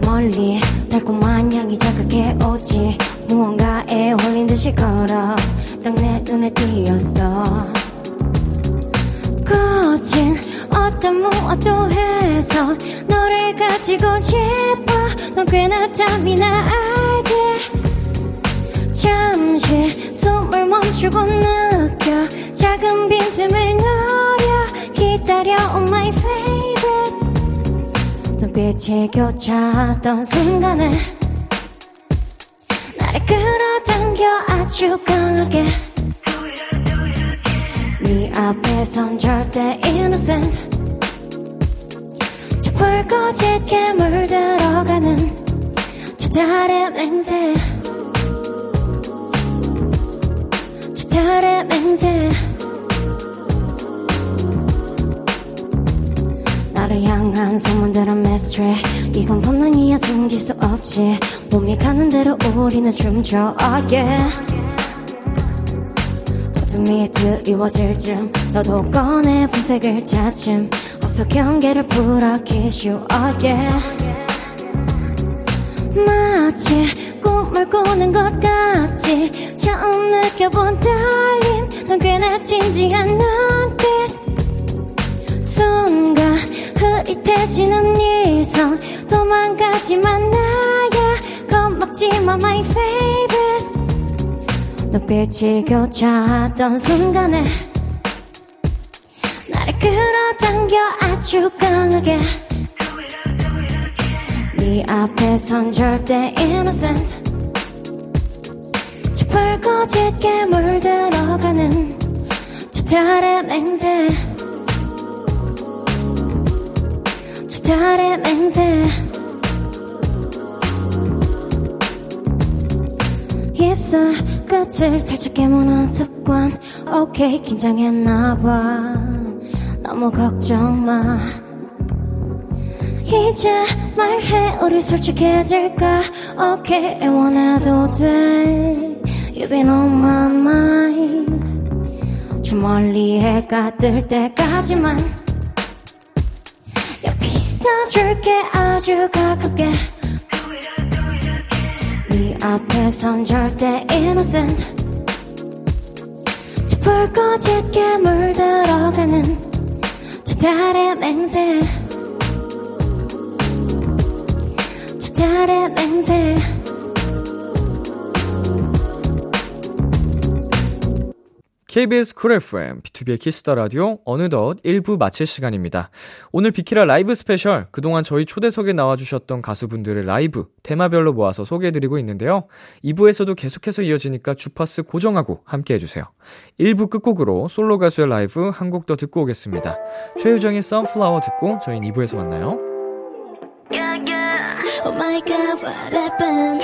[SPEAKER 14] 멀리 달콤한 향이 자극해 오지. 무언가에 홀린 듯이 걸어. 딱 내 눈에 띄었어. 거친 어떤 무엇도 해서 너를 가지고 싶어. 넌 꽤나 탐이 나 알지? 잠시 숨을 멈추고 느껴. 작은 빈틈을 노려 기다려 oh my favorite. 눈빛이 교차하던 순간에 나를 끌어당겨 아주 강하게. 네 앞에선 절대 innocent. 저 붉어질게 물들어가는 저 달의 맹세. 저 달의 맹세 나를 향한 소문들은 mystery 이건 본능이야 숨길 수 없지. 몸이 가는 대로 우리는 춤춰 oh yeah. 어둠이 드리워질 쯤 너도 꺼내 분색을 차츰 어서 경계를 풀어 kiss you yeah. 마치 꿈을 꾸는 것 같이 처음 느껴본 떨림. 넌 꽤나 진지한 눈빛
[SPEAKER 6] 느껴지는 이성 도망가지만 나야. 겁먹지마 my favorite. 눈빛이 교차하던 순간에 나를 끌어당겨 아주 강하게. 네 앞에선 절대 innocent. 짙고 짙게 물들어가는 저 달의 맹세 달의 맹세 입술 끝을 살짝 깨무는 습관. 오케이 긴장했나봐. 너무 걱정 마. 이제 말해 우리 솔직해질까? 오케이 애원해도 돼. You've been on my mind. 저 멀리 해가 뜰 때까지만 옆에 있어줄게 아주 가깝게. 네 앞에선 절대 innocent. 저 짙게 물들어가는 저 달의 맹세. 저 달의 맹세
[SPEAKER 2] KBS 쿨 FM, BTOB의 키스 더 라디오, 어느덧 1부 마칠 시간입니다. 오늘 비키라 라이브 스페셜, 그동안 저희 초대석에 나와주셨던 가수분들의 라이브, 테마별로 모아서 소개해드리고 있는데요. 2부에서도 계속해서 이어지니까 주파수 고정하고 함께 해주세요. 1부 끝곡으로 솔로 가수의 라이브 한 곡 더 듣고 오겠습니다. 최유정의 Sunflower 듣고 저희 2부에서 만나요.
[SPEAKER 6] Oh my god, what happened?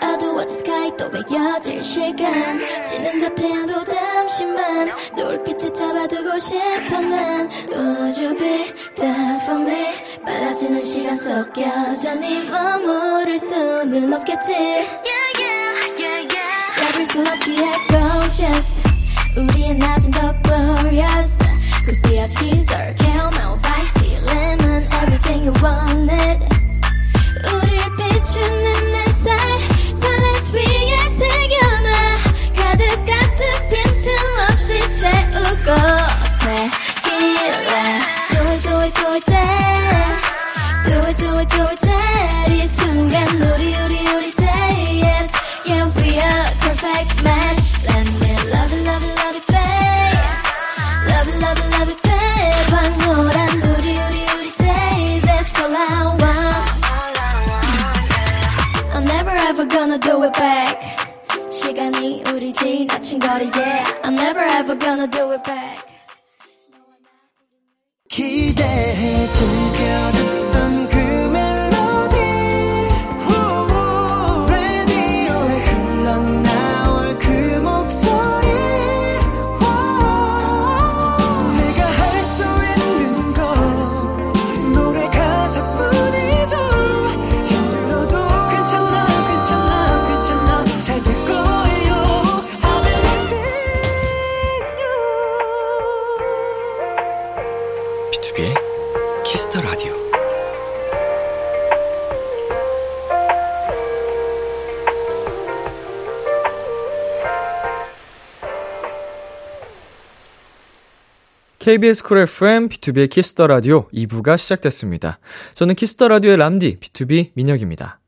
[SPEAKER 6] 어두워진 sky 또 베겨질 시간 지는 저 태양도 잠시만 노을빛에 잡아두고 싶어 난 Would you be there for me? 빨라지는 시간 속 여전히 머무를 수는 없겠지 잡을 수 없기에 gorgeous 우리의 낮은 더 glorious 굿비야 치솔 caramel spicy lemon everything you wanted 비추는 햇살 팔레트 위에 새겨놔. 가득 가득 빈틈없이 채우고 새길래 시간이 우리 지나친 거리에 I'm never ever gonna do it back
[SPEAKER 7] 기대해 즐겨듣
[SPEAKER 2] KBS 쿨 FM, BTOB의 키스 더 라디오 2부가 시작됐습니다. 저는 키스 더 라디오의 람디, BTOB 민혁입니다.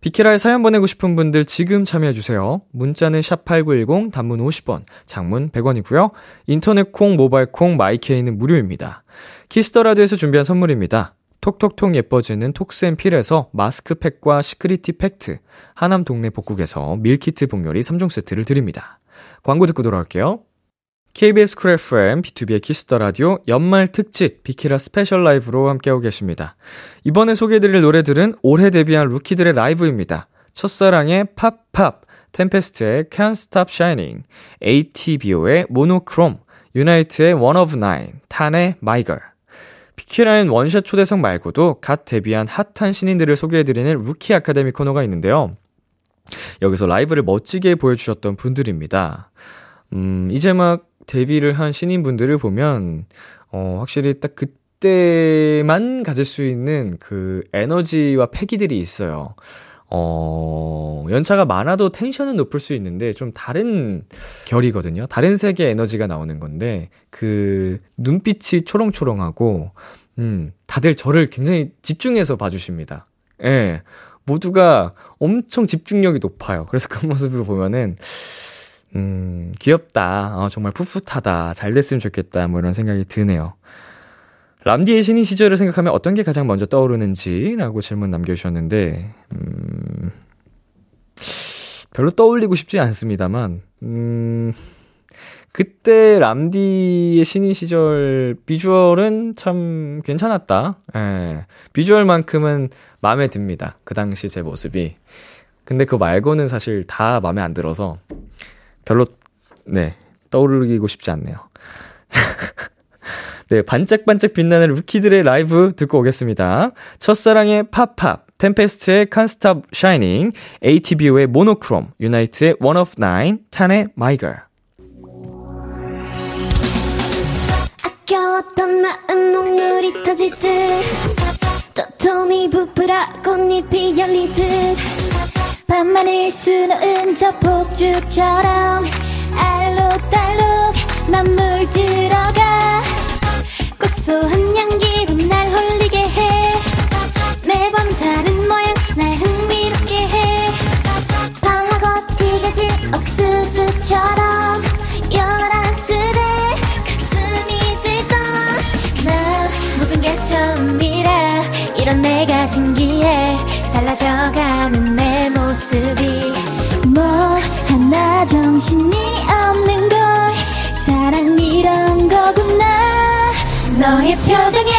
[SPEAKER 2] 비키라에 사연 보내고 싶은 분들 지금 참여해주세요. 문자는 샵8910, 단문 50원, 장문 100원이고요. 인터넷 콩, 모바일 콩, 마이케이는 무료입니다. 키스 더 라디오에서 준비한 선물입니다. 톡톡톡 예뻐지는 톡스앤필에서 마스크팩과 시크리티 팩트, 하남 동네 복국에서 밀키트 복요리 3종 세트를 드립니다. 광고 듣고 돌아올게요. KBS 쿨 FM, BTOB의 키스 더 라디오 연말 특집 비키라 스페셜 라이브로 함께하고 계십니다. 이번에 소개해드릴 노래들은 올해 데뷔한 루키들의 라이브입니다. 첫사랑의 Pop Pop, 템페스트의 Can't Stop Shining, ATBO의 Monochrome, 유나이트의 One of Nine, 탄의 My Girl. 비키라엔 원샷 초대석 말고도 갓 데뷔한 핫한 신인들을 소개해드리는 루키 아카데미 코너가 있는데요. 여기서 라이브를 멋지게 보여주셨던 분들입니다. 음, 이제 막 데뷔를 한 신인분들을 보면, 어, 확실히 딱 그때만 가질 수 있는 그 에너지와 패기들이 있어요. 어, 연차가 많아도 텐션은 높을 수 있는데 좀 다른 결이거든요. 다른 색의 에너지가 나오는 건데, 그 눈빛이 초롱초롱하고, 음, 다들 저를 굉장히 집중해서 봐주십니다. 예. 모두가 엄청 집중력이 높아요. 그래서 그 모습을 보면은, 음, 귀엽다. 어, 정말 풋풋하다. 잘 됐으면 좋겠다. 뭐 이런 생각이 드네요. 람디의 신인 시절을 생각하면 어떤 게 가장 먼저 떠오르는지라고 질문 남겨주셨는데, 음, 별로 떠올리고 싶지 않습니다만, 음, 그때 람디의 신인 시절 비주얼은 참 괜찮았다. 예. 비주얼만큼은 마음에 듭니다. 그 당시 제 모습이. 근데 그거 말고는 사실 다 마음에 안 들어서 별로, 네, 떠올리고 싶지 않네요. 네, 반짝반짝 빛나는 루키들의 라이브 듣고 오겠습니다. 첫사랑의 팝팝, 템페스트의 Stop Shining, ATBO의 모노크롬, 유나이트의 One of Nine, 탄의 My Girl.
[SPEAKER 6] 아껴왔던 마음 목물이 터지듯 도톰이 부풀어 꽃잎이 열리듯 밤하늘 수놓은 저 폭죽처럼 알록달록 난 물들어가 고소한 향기로 날 홀리게 해. 매번 다른 모양 날 흥미롭게 해. 방하고 튀겨진 옥수수처럼 열한스레 가슴이 들던 나 모든 게 처음 이런 내가 신기해 달라져가는 내 모습이 뭐 하나 정신이 없는 걸 사랑 이런 거구나. 너의 표정에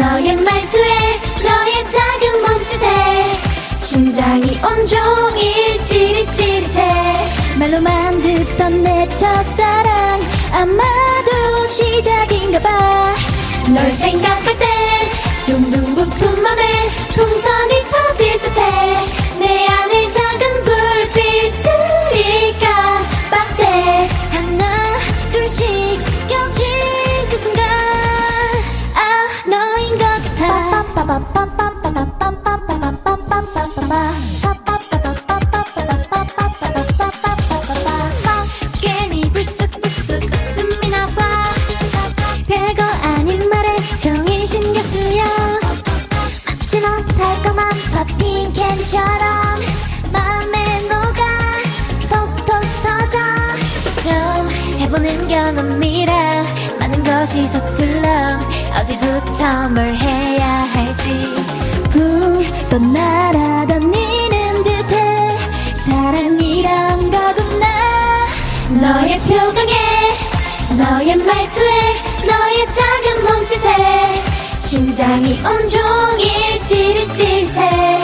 [SPEAKER 6] 너의 말투에 너의 작은 몸짓에 심장이 온종일 찌릿찌릿해 말로만 듣던 내 첫사랑 아마도 시작인가 봐널 생각할 땐 둥둥 부푼 맘에 풍선 것이 서툴러 어디부터 뭘 해야 할지. 붕떠 날아다니는 듯해. 사랑이란 거구나. 너의 표정에 너의 말투에 너의 작은 몸짓에. 심장이 온종일 찌릿찌릿해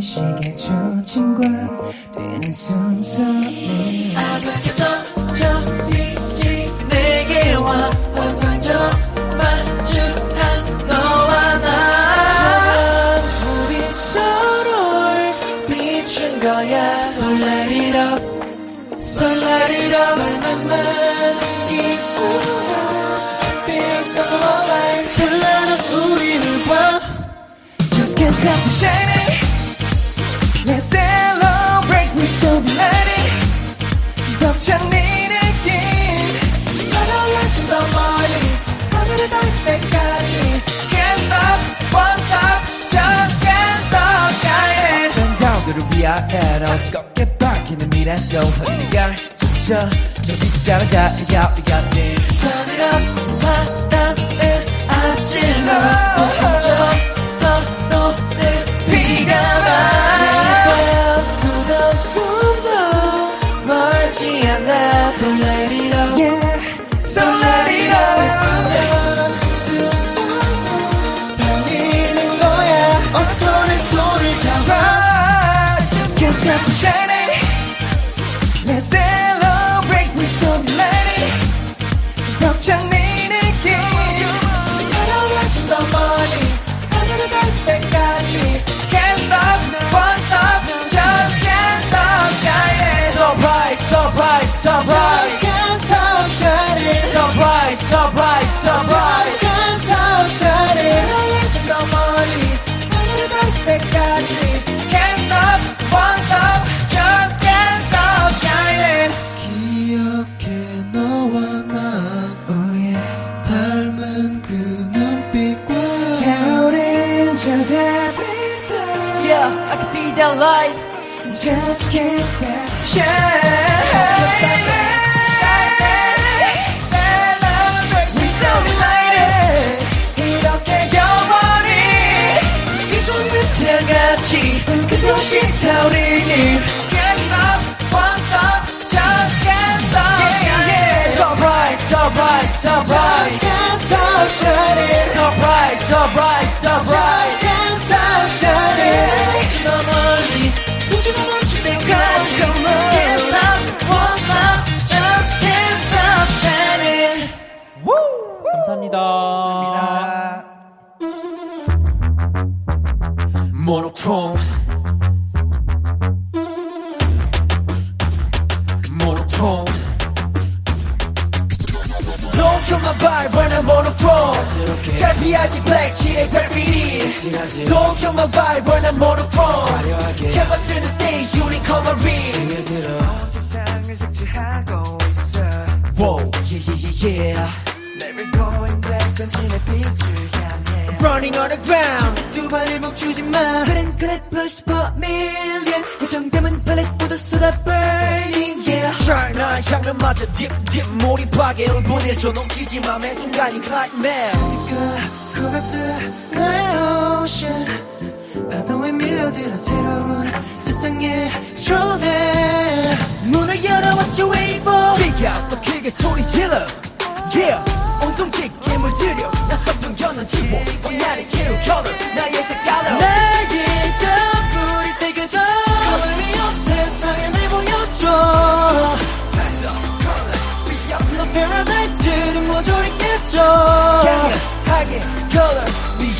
[SPEAKER 6] 시계 조짐과 뛰는
[SPEAKER 1] 숨소리 그를 위아래로 뜨겁게 밝히는 미래도 우리가 숨쉬어 저기 살아가 이겨 원히 이 손끝에 같이 끝없이 타오르니 Can't stop, won't stop, just can't stop shining
[SPEAKER 7] So bright, so bright, so bright.
[SPEAKER 1] Just can't stop shining
[SPEAKER 7] So bright, so
[SPEAKER 1] 색칠하고 있어 Whoa, yeah, yeah, yeah, yeah Never going back 전진의 빛을 향해 Running on the ground 두 발을 멈추지 마 그래 그래 push for a million 예정되면 팔레트보다 쏟아 burning yeah Shine 나 향연마저 dip dip 몰입하게 보내줘 넘치지 마매 순간이 climax 고맙다 나의 ocean 파도에 밀려들어 새로운 세상에 초대. 문을 열어 what you waiting for. Big 더 크게 소리 질러. Yeah 온통 짙게 물들여 낯선 편견은 지워 온날의 채우 color 나의 색깔로. 나의 전부를 새겨줘 Color 세상에 날 보여줘. 너 패러다이트를 모조리 깨져. 강렬하게 color me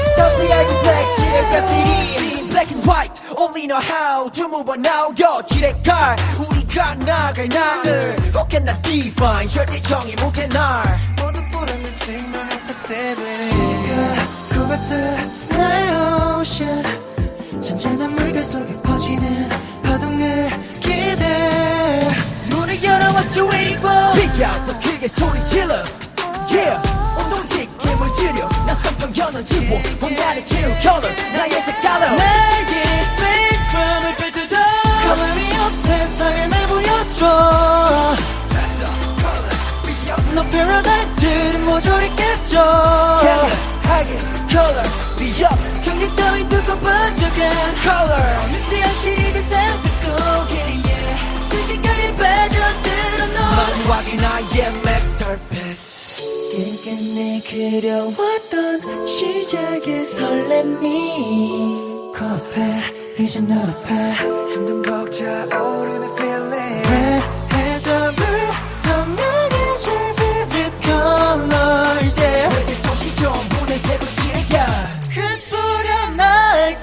[SPEAKER 1] only know how to move on now 여칠의 깔 우리가 나갈 날을 혹해 나 define 절대 정의 못해 날 모두 불안한 책망 앞에 세븐 고맙다 나의 ocean 잔잔한 물결 속에 퍼지는 파동을 기대 문을 열어 what you waiting for out 더 크게 소리 질러 Yeah 온통 짙 게 물들여 낯선 편 견은 지워 온날의 채우 color 나의 색깔로. 나의 spectrum을 펼쳐줘. me up 세상에 날 보여줘. 너 패러다이트를 모조리 깨져. 강렬하게 color me up 경계 따윈 두고 번쩍한 color. 현실이 된 상상 속에 yeah. 순식간에 빠져들어 나의 masterpiece 끈끈 내 그려왔던 시작의 설렘이 코앞에 이제 눈앞에
[SPEAKER 13] 힘든 벅차 오르는 feeling.
[SPEAKER 1] 불서 내게 제일 favorite colors yeah.
[SPEAKER 15] 도시 전부 내 색으로 칠해야
[SPEAKER 1] 흩뿌려 나의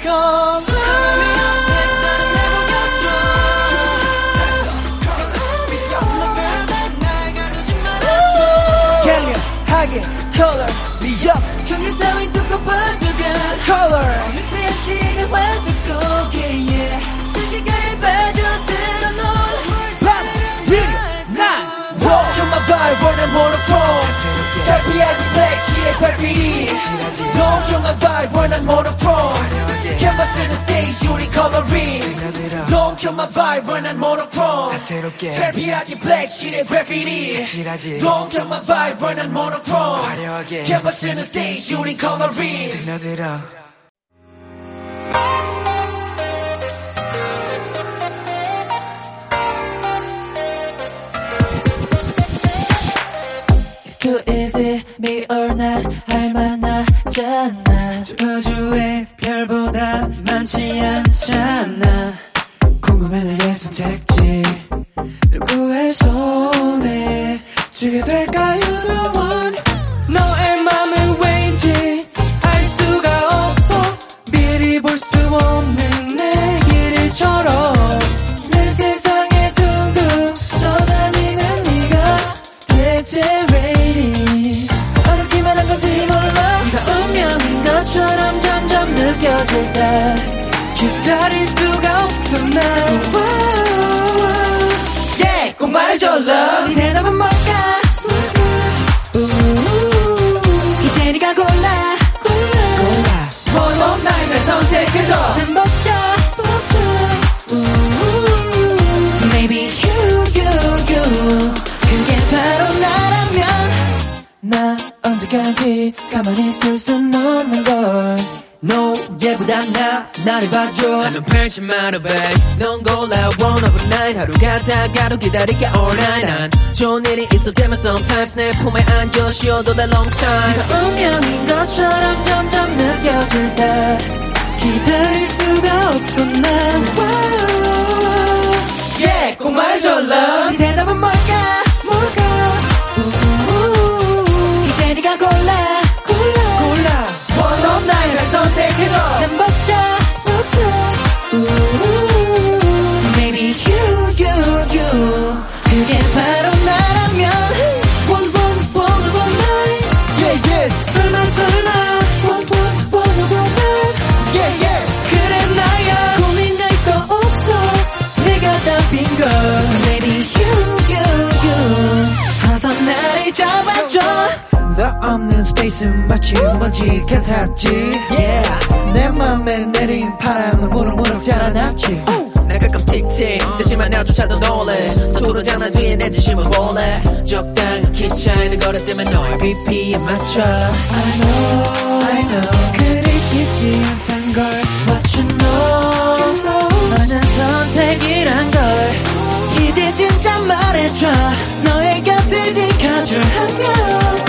[SPEAKER 15] Don't kill my vibe, burn and monochrome 캔버스는 stage 우리 coloring Don't kill my vibe, burn and monochrome
[SPEAKER 13] 다채롭게
[SPEAKER 15] 잘 피하지 black 칠의 graffiti
[SPEAKER 13] 색칠하지
[SPEAKER 15] Don't kill my vibe, burn and monochrome
[SPEAKER 13] 화려하게
[SPEAKER 15] 캔버스는 stage 우리 coloring
[SPEAKER 13] 스며들어
[SPEAKER 1] Too easy, me or not 할만하잖아 저주의 별보다 많지 않잖아. 궁금해 나의 선택지. 누구의 손에 쥐게 될까요? The one. 너의 맘은 왠지 알 수가 없어. 미리 볼 수 없는 내 길을처럼 love 네 대답은 뭘까? 우우, 이제 네가 골라. 골라.
[SPEAKER 15] nine 날 선택해줘.
[SPEAKER 1] 난 우우, Maybe you you you. 그게 바로 나라면 나 언제까지 가만히 있을 순 없는 걸 No 얘보다 나 나를 봐줘.
[SPEAKER 15] 한눈 팔지 마라 babe 넌 골라 one of a nine 하루가 다 가도 기다릴게 all night. 난 좋은 일이 있을 때만 sometimes 내 품에 안겨 쉬어도 돼 long time.
[SPEAKER 1] 네가 운명인 것처럼 점점 느껴질 때 기다릴 수가 없어 난
[SPEAKER 15] yeah 꼭 말해줘 love.
[SPEAKER 1] 네 대답은 뭘까
[SPEAKER 13] 스페이스는 마치 먼지 같았지.
[SPEAKER 1] Yeah.
[SPEAKER 13] 내 맘에 내린 바람은 무럭무럭 자라났지.
[SPEAKER 15] 날 가끔 틱틱 듣지만 나조차도 놀래. 서투른 장난 뒤에 내 진심을 볼래. 적당한 키 차이는 거리 때문에 너의 BP에 맞춰.
[SPEAKER 1] I know I know. 그리 쉽지 않단 걸 What you know 너는 선택이란 걸 이제 진짜 말해줘. 너의 곁을 지켜줄하면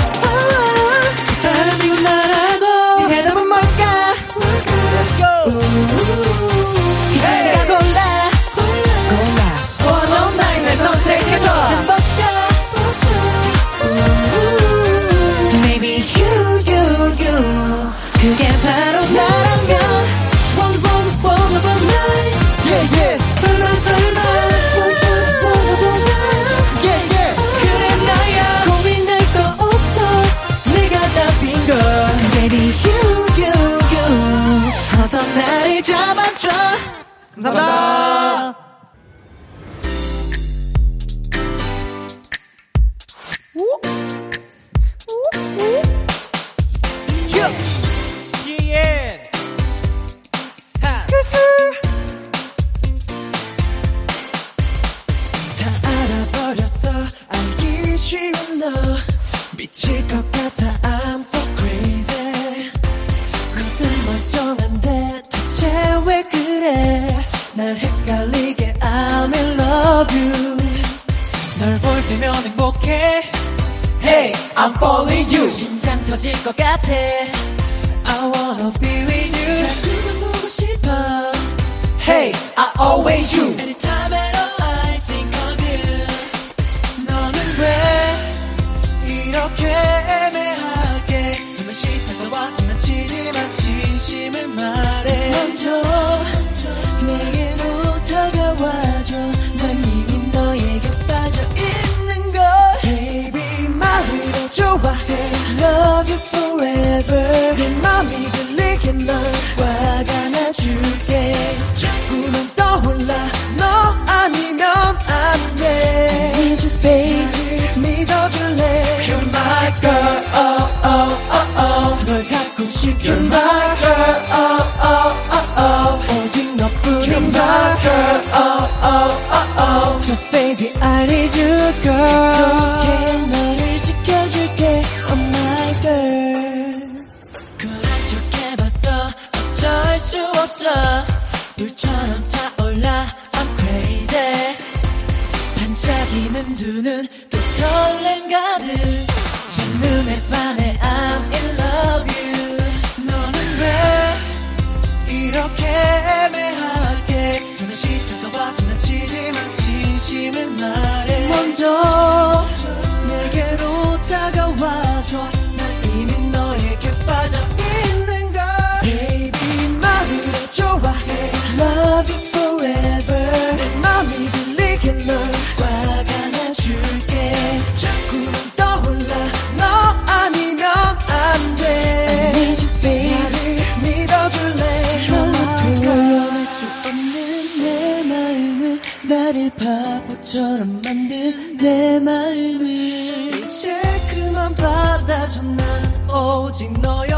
[SPEAKER 1] 나를 바보처럼 만든 내 마음을. 이제 그만 받아줘 난 오직 너여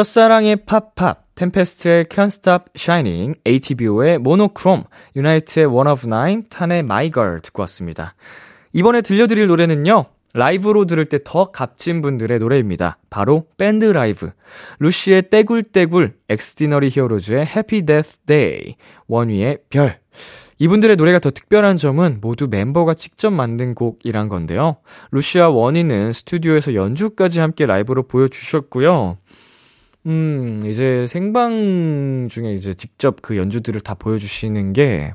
[SPEAKER 2] 첫사랑의 Pop Pop, 템페스트의 Can't Stop Shining, ATBO의 Monochrome, 유나이트의 One of Nine, 탄의 My Girl 듣고 왔습니다. 이번에 들려드릴 노래는요, 라이브로 들을 때 더 값진 분들의 노래입니다. 바로 밴드 라이브. 루시의 떼굴떼굴, 엑스디너리 히어로즈의 Happy Death Day, 원위의 별. 이분들의 노래가 더 특별한 점은 모두 멤버가 직접 만든 곡이란 건데요. 루시와 원위는 스튜디오에서 연주까지 함께 라이브로 보여주셨고요. 음, 이제 생방 중에 이제 직접 그 연주들을 다 보여주시는 게,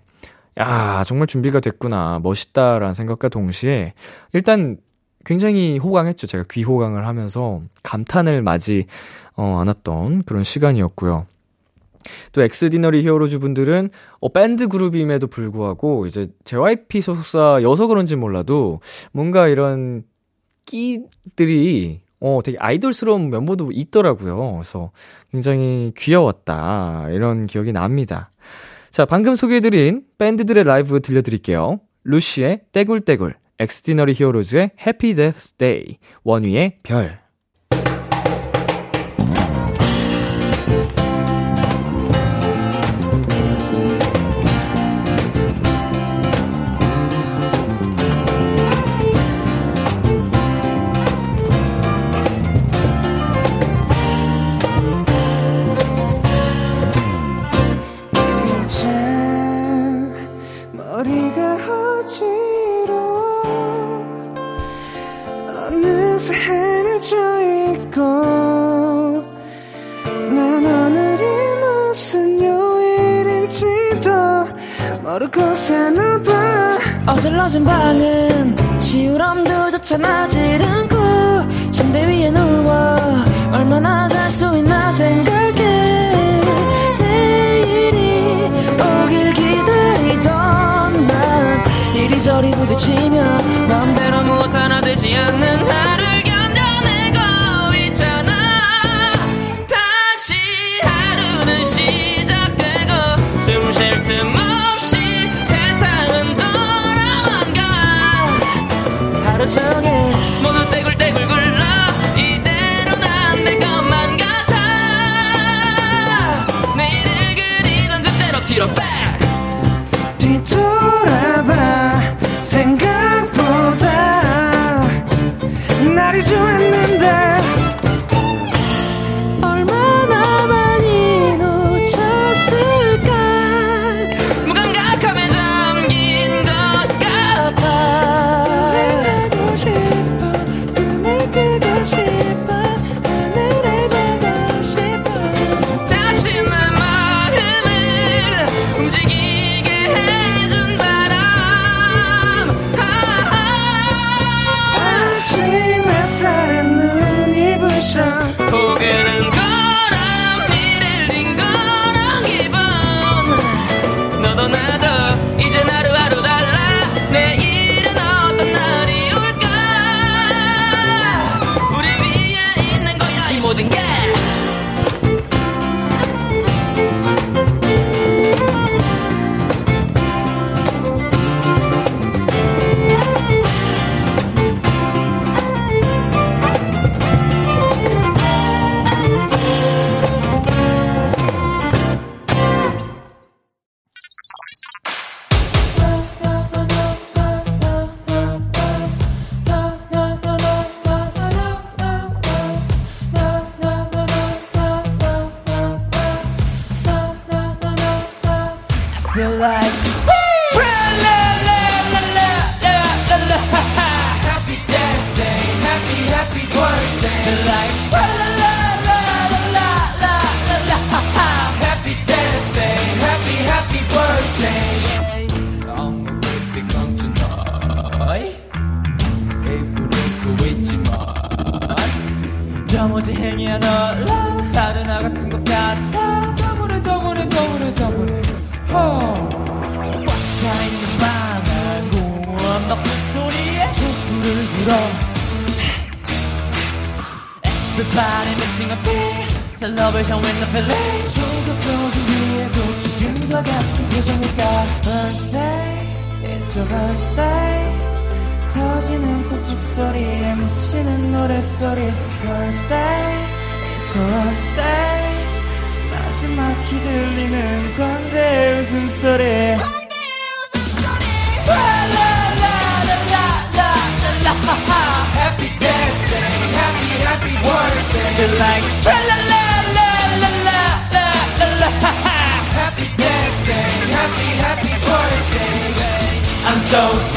[SPEAKER 2] 야, 정말 준비가 됐구나. 멋있다라는 생각과 동시에, 일단 굉장히 호강했죠. 제가 귀호강을 하면서 감탄을 마지, 어, 않았던 그런 시간이었고요. 또 엑스디너리 히어로즈 분들은 어, 밴드 그룹임에도 불구하고 이제 JYP 소속사여서 그런지 몰라도 뭔가 이런 끼들이 어, 되게 아이돌스러운 멤버도 있더라고요. 그래서 굉장히 귀여웠다. 이런 기억이 납니다. 자, 방금 소개해드린 밴드들의 라이브 들려드릴게요. 루시의 떼굴떼굴, 엑스디너리 히어로즈의 Happy Death Day, 원위의 별.
[SPEAKER 1] 모르고 사나봐.
[SPEAKER 16] 어질러진 방은 시우람도 나질 않고 침대 위에 누워 얼마나 잘 수 있나 생각해. 내일이 오길 기다리던 난 이리저리 부딪히며 마음대로 무엇 하나 되지 않는
[SPEAKER 13] so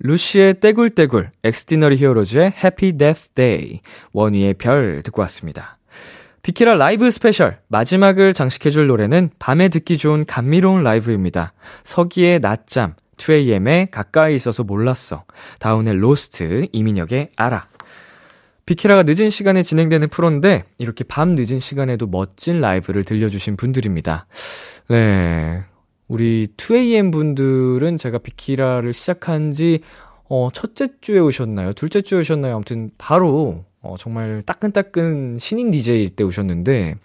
[SPEAKER 2] 루시의 떼굴떼굴, 엑스디너리 히어로즈의 Happy Death Day, 원위의 별 듣고 왔습니다. 비키라 라이브 스페셜 마지막을 장식해줄 노래는 밤에 듣기 좋은 감미로운 라이브입니다. 서기의 낮잠, 2AM의 가까이 있어서 몰랐어, 다운의 Lost, 이민혁의 알아. 비키라가 늦은 시간에 진행되는 프로인데 이렇게 밤 늦은 시간에도 멋진 라이브를 들려주신 분들입니다. 네. 우리 2AM 분들은 제가 비키라를 시작한 지, 어, 첫째 주에 오셨나요? 둘째 주에 오셨나요? 아무튼 바로, 어, 정말 따끈따끈 신인 DJ일 때 오셨는데,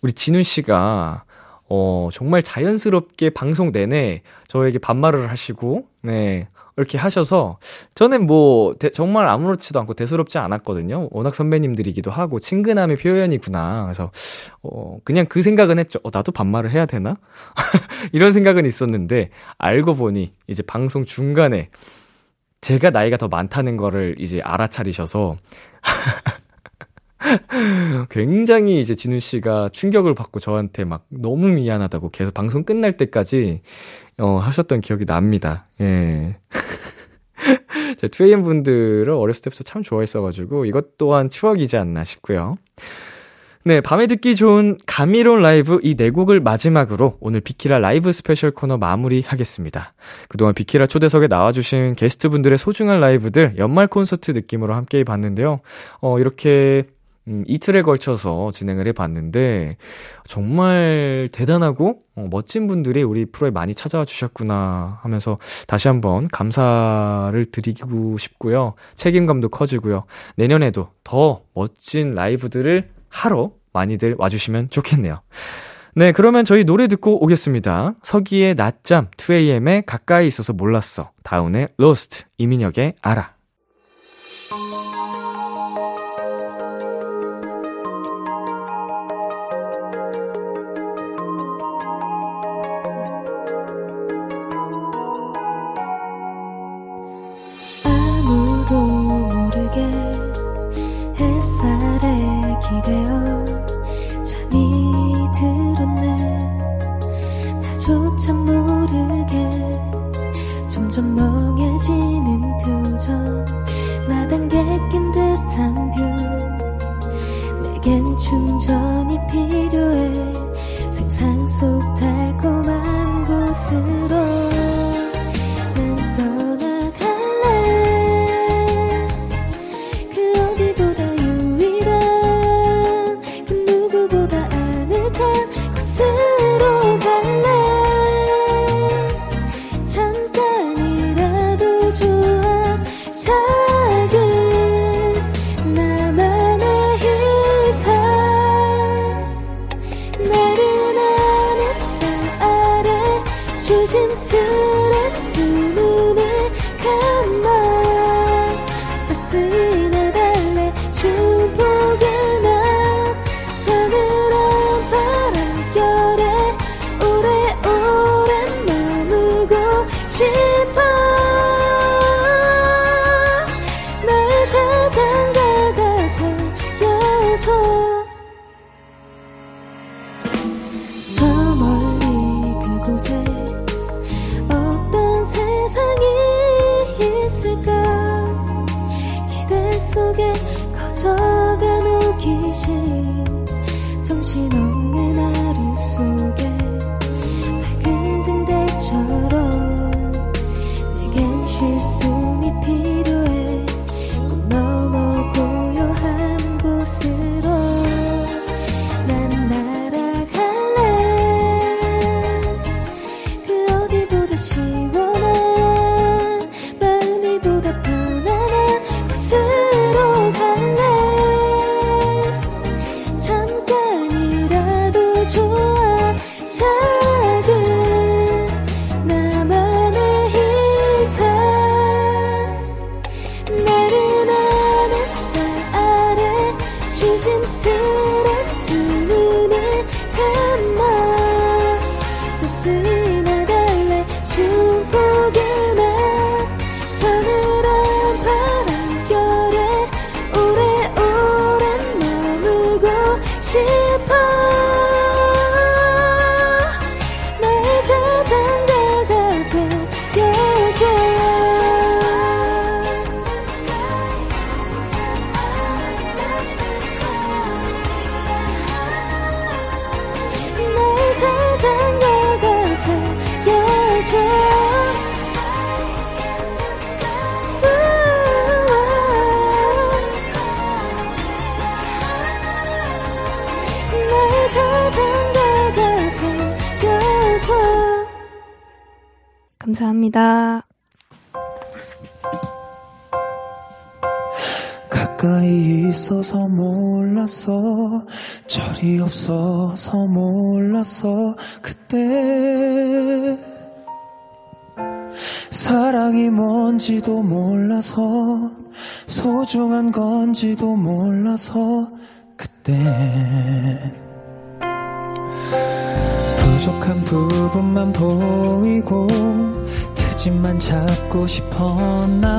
[SPEAKER 2] 우리 진우 씨가, 어, 정말 자연스럽게 방송 내내 저에게 반말을 하시고, 네, 이렇게 하셔서, 저는 뭐, 대, 정말 아무렇지도 않고 대수롭지 않았거든요. 워낙 선배님들이기도 하고, 친근함의 표현이구나. 그래서, 어, 그냥 그 생각은 했죠. 어, 나도 반말을 해야 되나? 이런 생각은 있었는데, 알고 보니, 이제 방송 중간에, 제가 나이가 더 많다는 거를 이제 알아차리셔서,
[SPEAKER 6] 굉장히 이제 진우 씨가 충격을 받고 저한테 막 너무 미안하다고 계속 방송 끝날 때까지 어, 하셨던 기억이 납니다. 예. 제 2AM 분들을 어렸을 때부터 참 좋아했어가지고 이것 또한 추억이지 않나 싶고요. 네, 밤에 듣기 좋은 감미로운 라이브 이 네 곡을 마지막으로 오늘 비키라 라이브 스페셜 코너 마무리하겠습니다. 그동안 비키라 초대석에 나와주신 게스트분들의 소중한 라이브들 연말 콘서트 느낌으로 함께 해봤는데요. 어, 이렇게 음, 이틀에 걸쳐서 진행을 해봤는데, 정말 대단하고, 어, 멋진 분들이 우리 프로에 많이 찾아와 주셨구나 하면서 다시 한번 감사를 드리고 싶고요. 책임감도 커지고요. 내년에도 더 멋진 라이브들을 하러 많이들 와주시면 좋겠네요. 네, 그러면 저희 노래 듣고 오겠습니다. 서기의 낮잠, 2AM의 가까이 있어서 몰랐어, 다운의 로스트, 이민혁의 알아.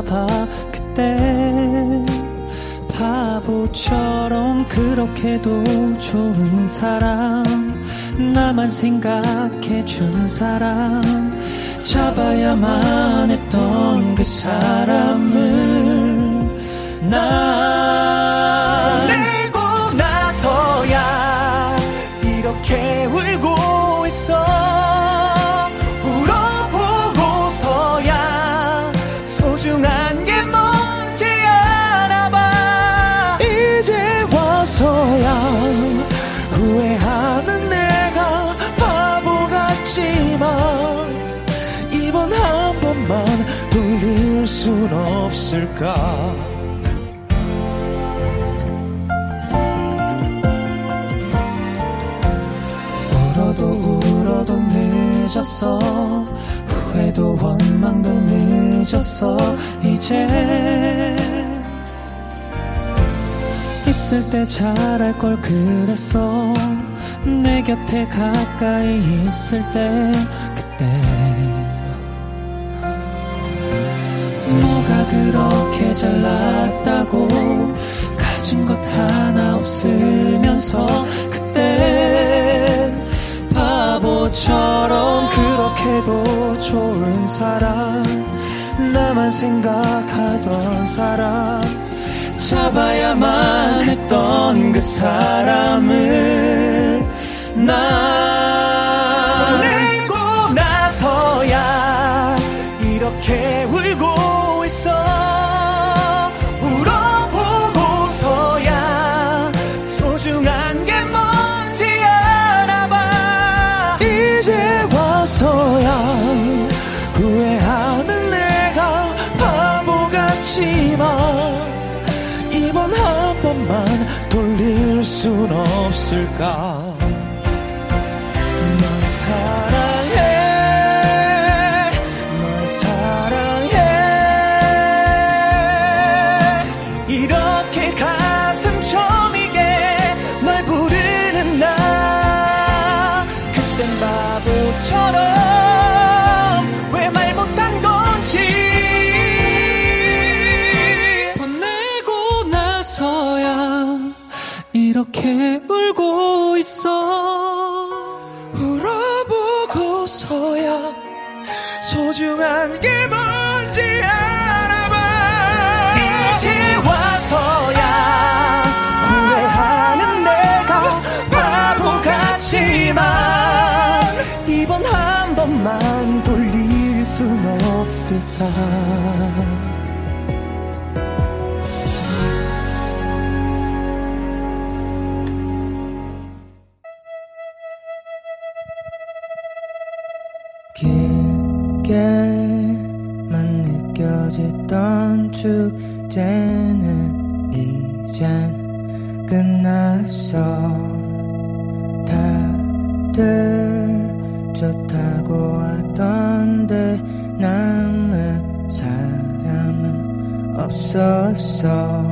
[SPEAKER 1] 봐. 그때 바보처럼 그렇게도 좋은 사람 나만 생각해 준 사람 잡아야만 했던 그 사람을 난 없을까? 울어도 울어도 늦었어. 후회도 원망도 늦었어. 이제 있을 때 잘할 걸 그랬어. 내 곁에 가까이 있을 때 그때 뭐가 그렇게 잘났다고 가진 것 하나 없으면서 그땐 바보처럼 그렇게도 좋은 사람 나만 생각하던 사람 잡아야만 했던 그 사람을 난
[SPEAKER 17] 내고 나서야 이렇게 울고
[SPEAKER 1] 순 없을까
[SPEAKER 17] 없을까?
[SPEAKER 13] 길게만 느껴지던 축제는 이젠 끝났어. 다들 좋다고 하던데 남은 사람은 없었어.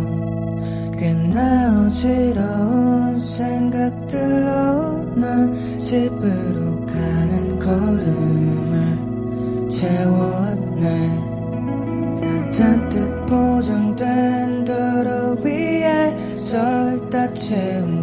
[SPEAKER 13] 꽤나 어지러운 생각들로 난 집으로 가는 걸음을 채웠네. 잔뜩 포장된 도로 위에 썰다 채운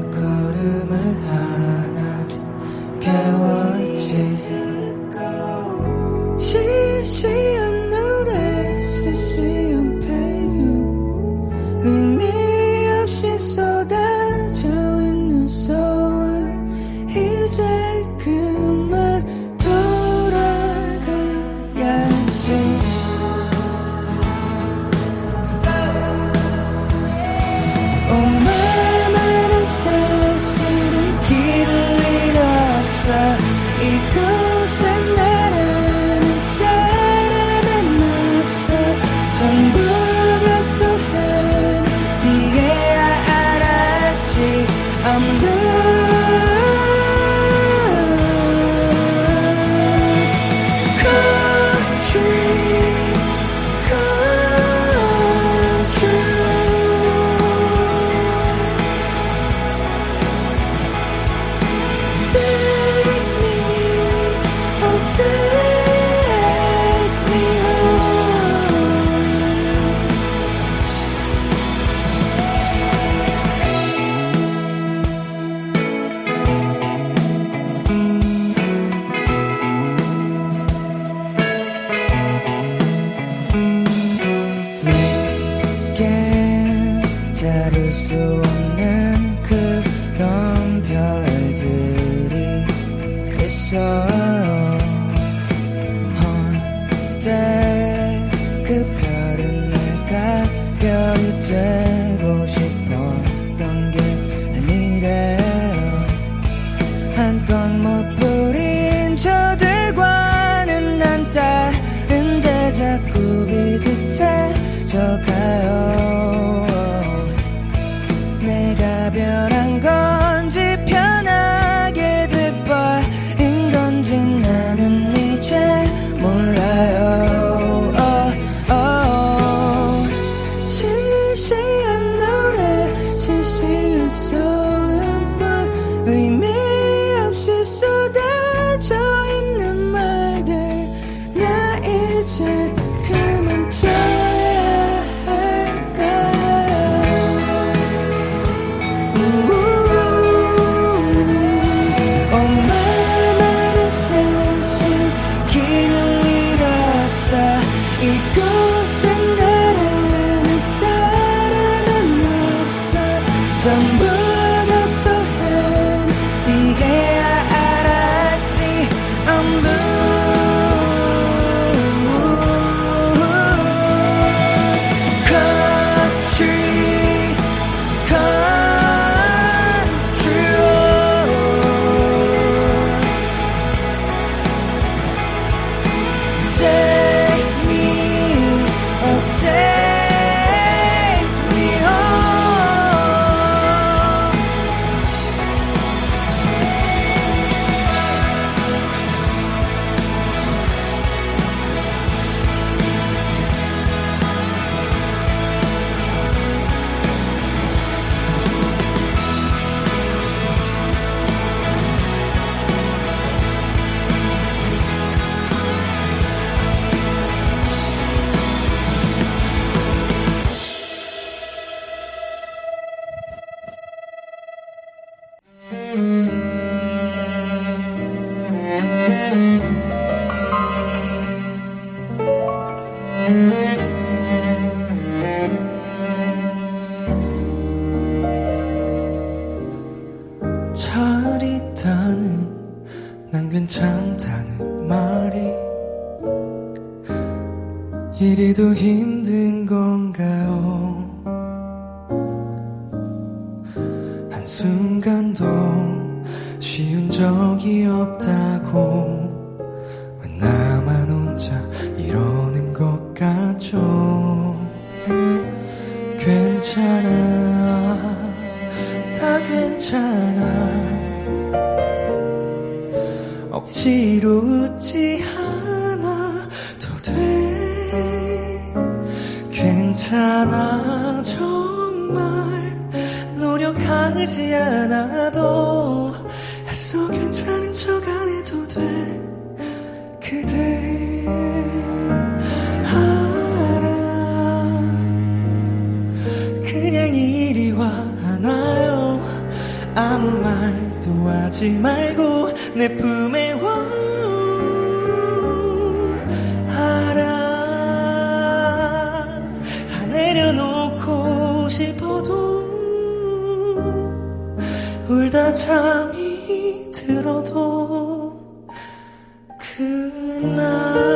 [SPEAKER 13] 이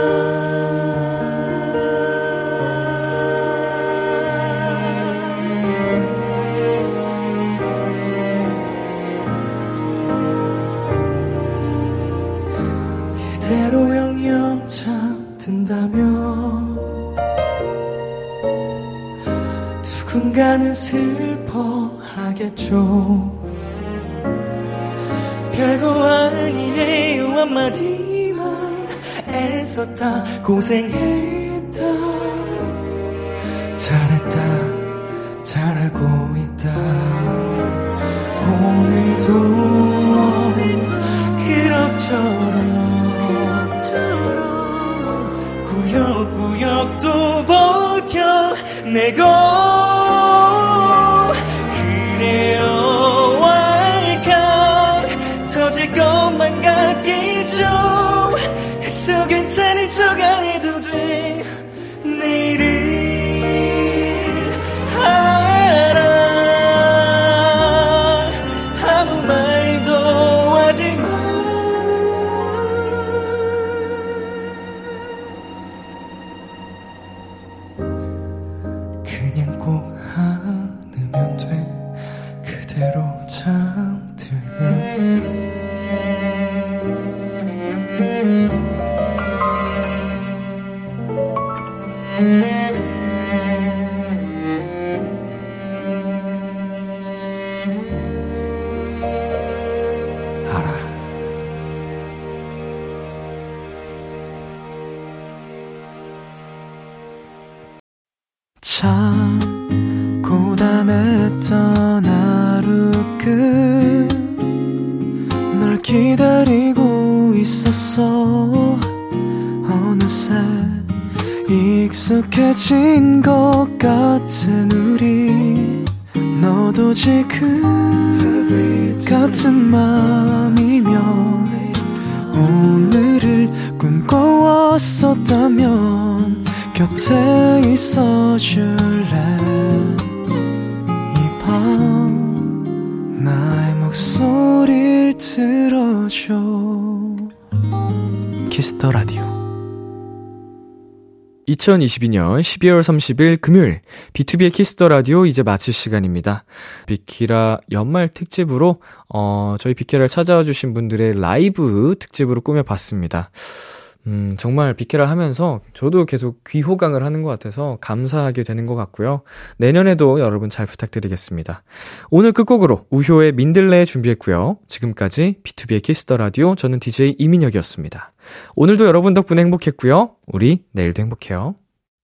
[SPEAKER 18] 고생했
[SPEAKER 2] 2022년 12월 30일 금요일 BTOB의 키스 더 라디오 이제 마칠 시간입니다. 비키라 연말 특집으로 어 저희 비키라를 찾아와 주신 분들의 라이브 특집으로 꾸며 봤습니다. 음, 정말 비키라 하면서 저도 계속 귀호강을 하는 것 같아서 감사하게 되는 것 같고요. 내년에도 여러분 잘 부탁드리겠습니다. 오늘 끝곡으로 우효의 민들레 준비했고요. 지금까지 BTOB의 키스 더 라디오 저는 DJ 이민혁이었습니다. 오늘도 여러분 덕분에 행복했고요. 우리 내일도 행복해요.